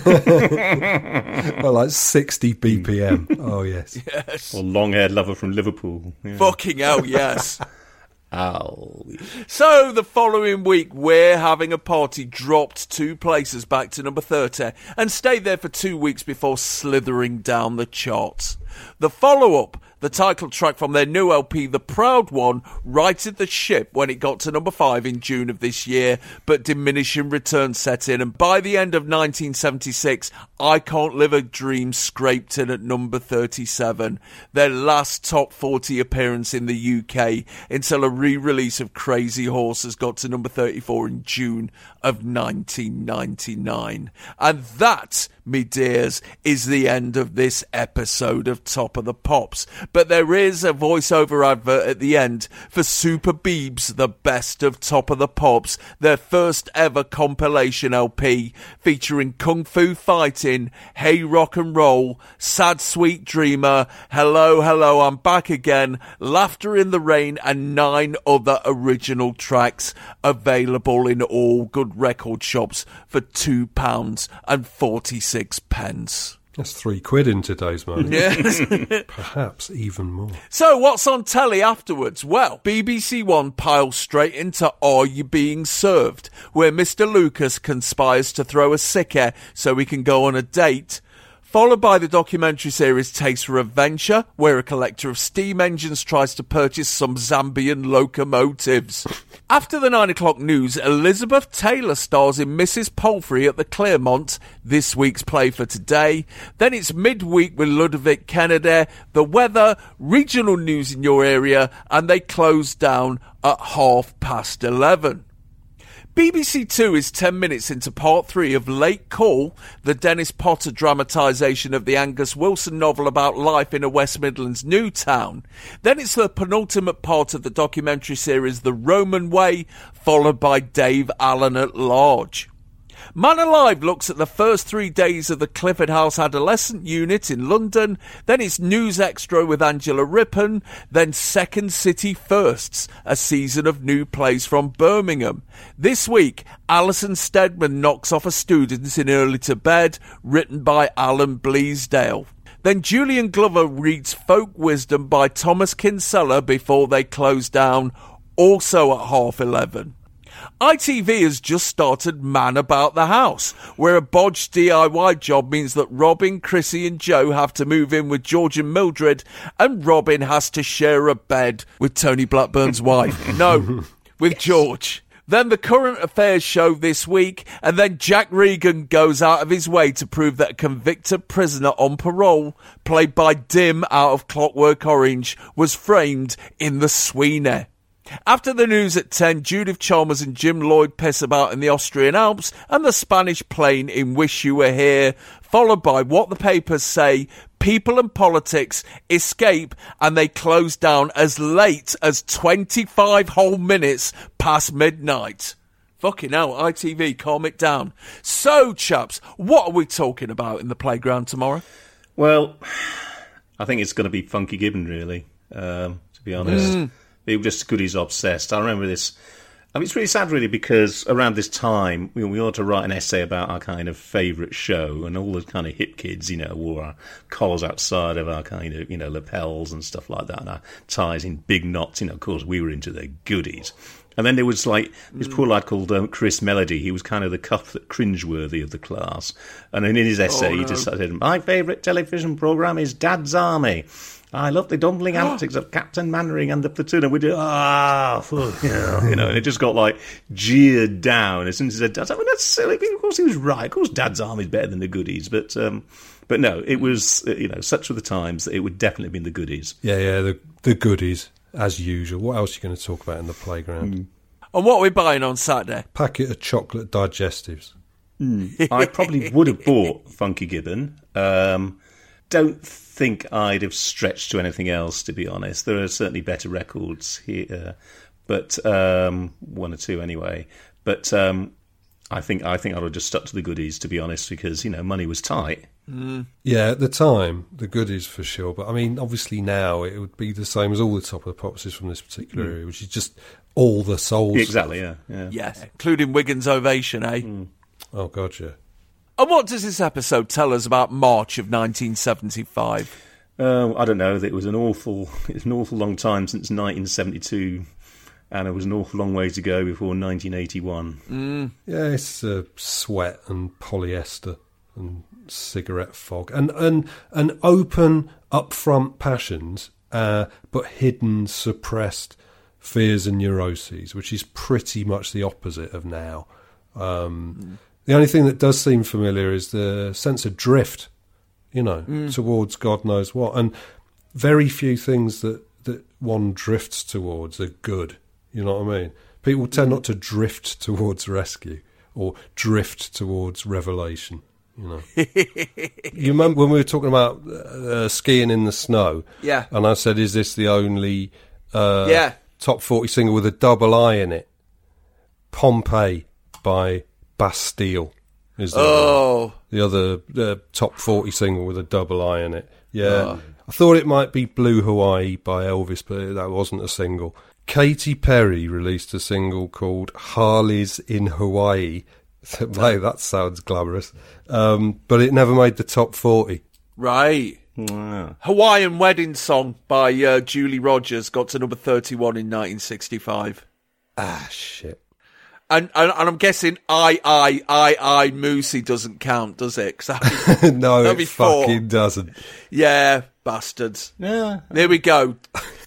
well, like 60 BPM. Oh, yes. Yes. Or long haired lover from Liverpool. Yeah. Fucking hell, yes. [LAUGHS] Ow. So the following week, we're having a party dropped two places back to number 30 and stayed there for two weeks before slithering down the charts. The follow up, the title track from their new LP, The Proud One, righted the ship when it got to number 5 in June of this year, but diminishing returns set in, and by the end of 1976, I Can't Live a Dream scraped in at number 37, their last top 40 appearance in the UK, until a re release of Crazy Horses got to number 34 in June of 1999. And that, me dears, is the end of this episode of Top of the Pops. But there is a voiceover advert at the end for Super Beebs, the best of Top of the Pops, their first ever compilation LP featuring Kung Fu Fighting, Hey Rock and Roll, Sad Sweet Dreamer, Hello, Hello, I'm Back Again, Laughter in the Rain, and nine other original tracks available in all good record shops for £2 and 46 pence. That's three quid in today's money. [LAUGHS] Yes. [LAUGHS] Perhaps even more. So, what's on telly afterwards? Well, BBC One piles straight into Are You Being Served, where Mr. Lucas conspires to throw a sickie so he can go on a date. Followed by the documentary series Taste for Adventure, where a collector of steam engines tries to purchase some Zambian locomotives. After the nine o'clock news, Elizabeth Taylor stars in Mrs. Palfrey at the Claremont, this week's play for today. Then it's midweek with Ludovic Kennedy, the weather, regional news in your area, and they close down at half past eleven. BBC Two is 10 minutes into part three of Late Call, the Dennis Potter dramatisation of the Angus Wilson novel about life in a West Midlands new town. Then it's the penultimate part of the documentary series The Roman Way, followed by Dave Allen at Large. Man Alive looks at the first three days of the Clifford House Adolescent Unit in London, then it's News Extra with Angela Rippon, then Second City Firsts, a season of new plays from Birmingham. This week, Alison Steadman knocks off a student in Early to Bed, written by Alan Bleasdale. Then Julian Glover reads Folk Wisdom by Thomas Kinsella before they close down, also at half eleven. ITV has just started Man About the House, where a bodged DIY job means that Robin, Chrissy, and Joe have to move in with George and Mildred, and Robin has to share a bed with Tony Blackburn's [LAUGHS] wife. No, [LAUGHS] with George. Then the current affairs show this week, and then Jack Regan goes out of his way to prove that a convicted prisoner on parole, played by Dim out of Clockwork Orange, was framed in the Sweeney. After the news at 10, Judith Chalmers and Jim Lloyd piss about in the Austrian Alps and the Spanish plain in Wish You Were Here, followed by what the papers say, people and politics escape and they close down as late as 25 whole minutes past midnight. Fucking hell, ITV, calm it down. So, chaps, what are we talking about in the playground tomorrow? Well, [SIGHS] I think it's going to be Funky Gibbon, really, um, to be honest. Mm. They were just goodies obsessed. I remember this. I mean, it's really sad, really, because around this time, we, we ought to write an essay about our kind of favourite show, and all the kind of hip kids, you know, wore our collars outside of our kind of, you know, lapels and stuff like that, and our ties in big knots. You know, of course, we were into the goodies. And then there was like this poor lad called um, Chris Melody. He was kind of the Cuthbert cringeworthy of the class. And then in his essay, Oh, he no. just said, "My favourite television program is Dad's Army. I love the dumbling [GASPS] antics of Captain Mainwaring and the platoon." And we do ah, fuck, [LAUGHS] you know, you know. And it just got like jeered down as soon as he said Dad's. I mean, that's silly. Of course, he was right. Of course, Dad's army's better than the Goodies, but. Um, but no, it was uh, you know such were the times that it would definitely have been the goodies. Yeah, yeah, the the goodies as usual. What else are you going to talk about in the playground? Mm. And what are we buying on Saturday? Packet of chocolate digestives. I probably would have bought [LAUGHS] Funky Gibbon. Um, don't think I'd have stretched to anything else, to be honest. There are certainly better records here, but um, one or two anyway. But um, I think I think I would have just stuck to the goodies, to be honest, because you know money was tight. Yeah, at the time, the goodies for sure. But I mean, obviously now it would be the same as all the top of the popses from this particular Mm. area, which is just all the souls. Exactly, yeah, yeah. Yes, including Wigan's Ovation, eh? Oh god, yeah. And what does this episode tell us about March of 1975? Uh, I don't know. It was an awful, [LAUGHS] it's an awful long time since 1972, and it was an awful long way to go before 1981. Yeah, it's uh, sweat and polyester and cigarette fog and and and open, upfront passions, uh, but hidden, suppressed fears and neuroses, which is pretty much the opposite of now. Um, The only thing that does seem familiar is the sense of drift, you know, Mm. towards God knows what, and very few things that that one drifts towards are good. You know what I mean? People tend not to drift [LAUGHS] towards rescue or drift towards revelation. You know. [LAUGHS] you remember when we were talking about uh, skiing in the snow? Yeah. And I said, "Is this the only uh, Yeah. top forty single with a double I in it?" Pompeii by Bastille is the, Oh. the other uh, top forty single with a double I in it. Yeah. Oh. I thought it might be Blue Hawaii by Elvis, but that wasn't a single. Katy Perry released a single called Harley's in Hawaii. [LAUGHS] Hey, that sounds glamorous. Um, but it never made the top 40. Right. Hawaiian Wedding Song by uh, Julie Rogers got to number 31 in 1965. Ah, shit. And, and and I'm guessing I I I I Moosey doesn't count, does it? 'Cause that'd be- [LAUGHS] no, that'd it be four. fucking doesn't. Yeah, bastards. Yeah. There we go.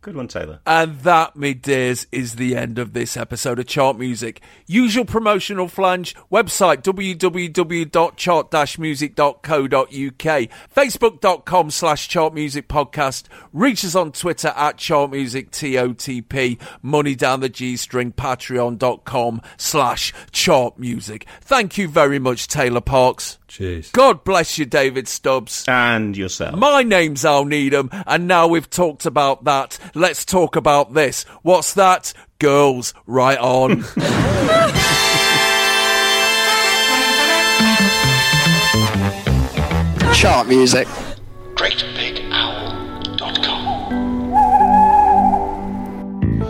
Good one, Taylor. And that, me dears, is the end of this episode of Chart Music. Usual promotional flange, website www.chart-music.co.uk, facebook.com slash Chart Music Podcast, reach us on Twitter at Chart Music TOTP, money down the G string, patreon.com slash Chart Music. Thank you very much, Taylor Parkes. Cheers. God bless you, David Stubbs. And yourself. My name's Al Needham, and now we've talked about that, let's talk about this. What's that? Girls, right on. [LAUGHS] Chart music.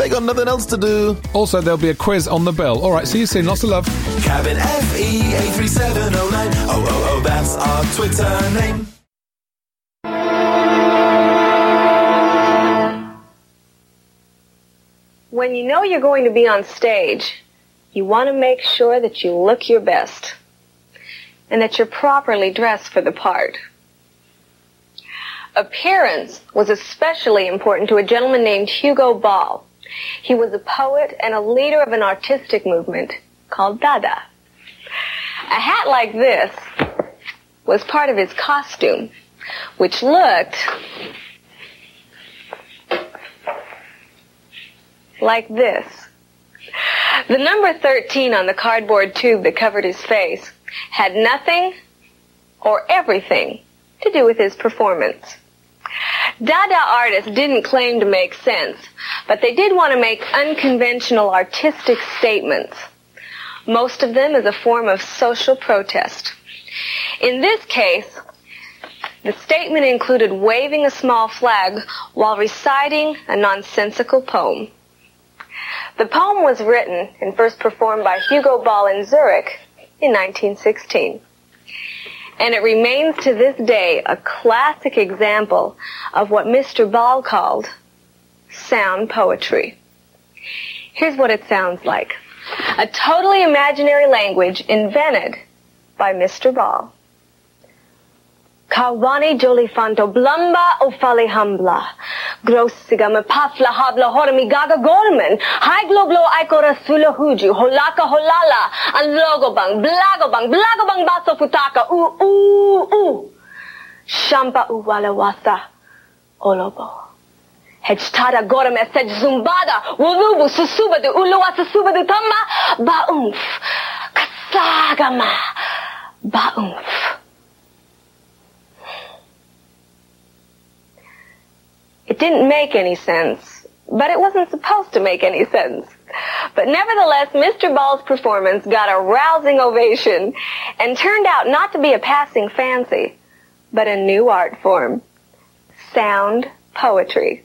they got nothing else to do. Also, there'll be a quiz on the bill. All right, see you soon. Lots of love. Cabin FE 83709. Oh, oh, oh, that's our Twitter name. When you know you're going to be on stage, you want to make sure that you look your best and that you're properly dressed for the part. Appearance was especially important to a gentleman named Hugo Ball. He was a poet and a leader of an artistic movement called Dada. A hat like this was part of his costume, which looked like this. The number 13 on the cardboard tube that covered his face had nothing or everything to do with his performance. Dada artists didn't claim to make sense, but they did want to make unconventional artistic statements. Most of them as a form of social protest. In this case, the statement included waving a small flag while reciting a nonsensical poem. The poem was written and first performed by Hugo Ball in Zurich in 1916. And it remains to this day a classic example of what Mr. Ball called sound poetry. Here's what it sounds like. A totally imaginary language invented by Mr. Ball. Kawani jolifanto blumba o fali hambla. Grossiga me pafla habla horami gaga gorman. High gloglo aikora sula huju. Holaka holala. An logobang, blagobang, blagobang baso futaka. U, u, u. Shampa uwala wasa. Olobo. Hechtada gorem esej zumbada. Wulubu susubadu. Uluwa susubadu tama. Baumf. Kasagama. Baumf. It didn't make any sense, but it wasn't supposed to make any sense. But nevertheless, Mr. Ball's performance got a rousing ovation and turned out not to be a passing fancy, but a new art form. Sound poetry.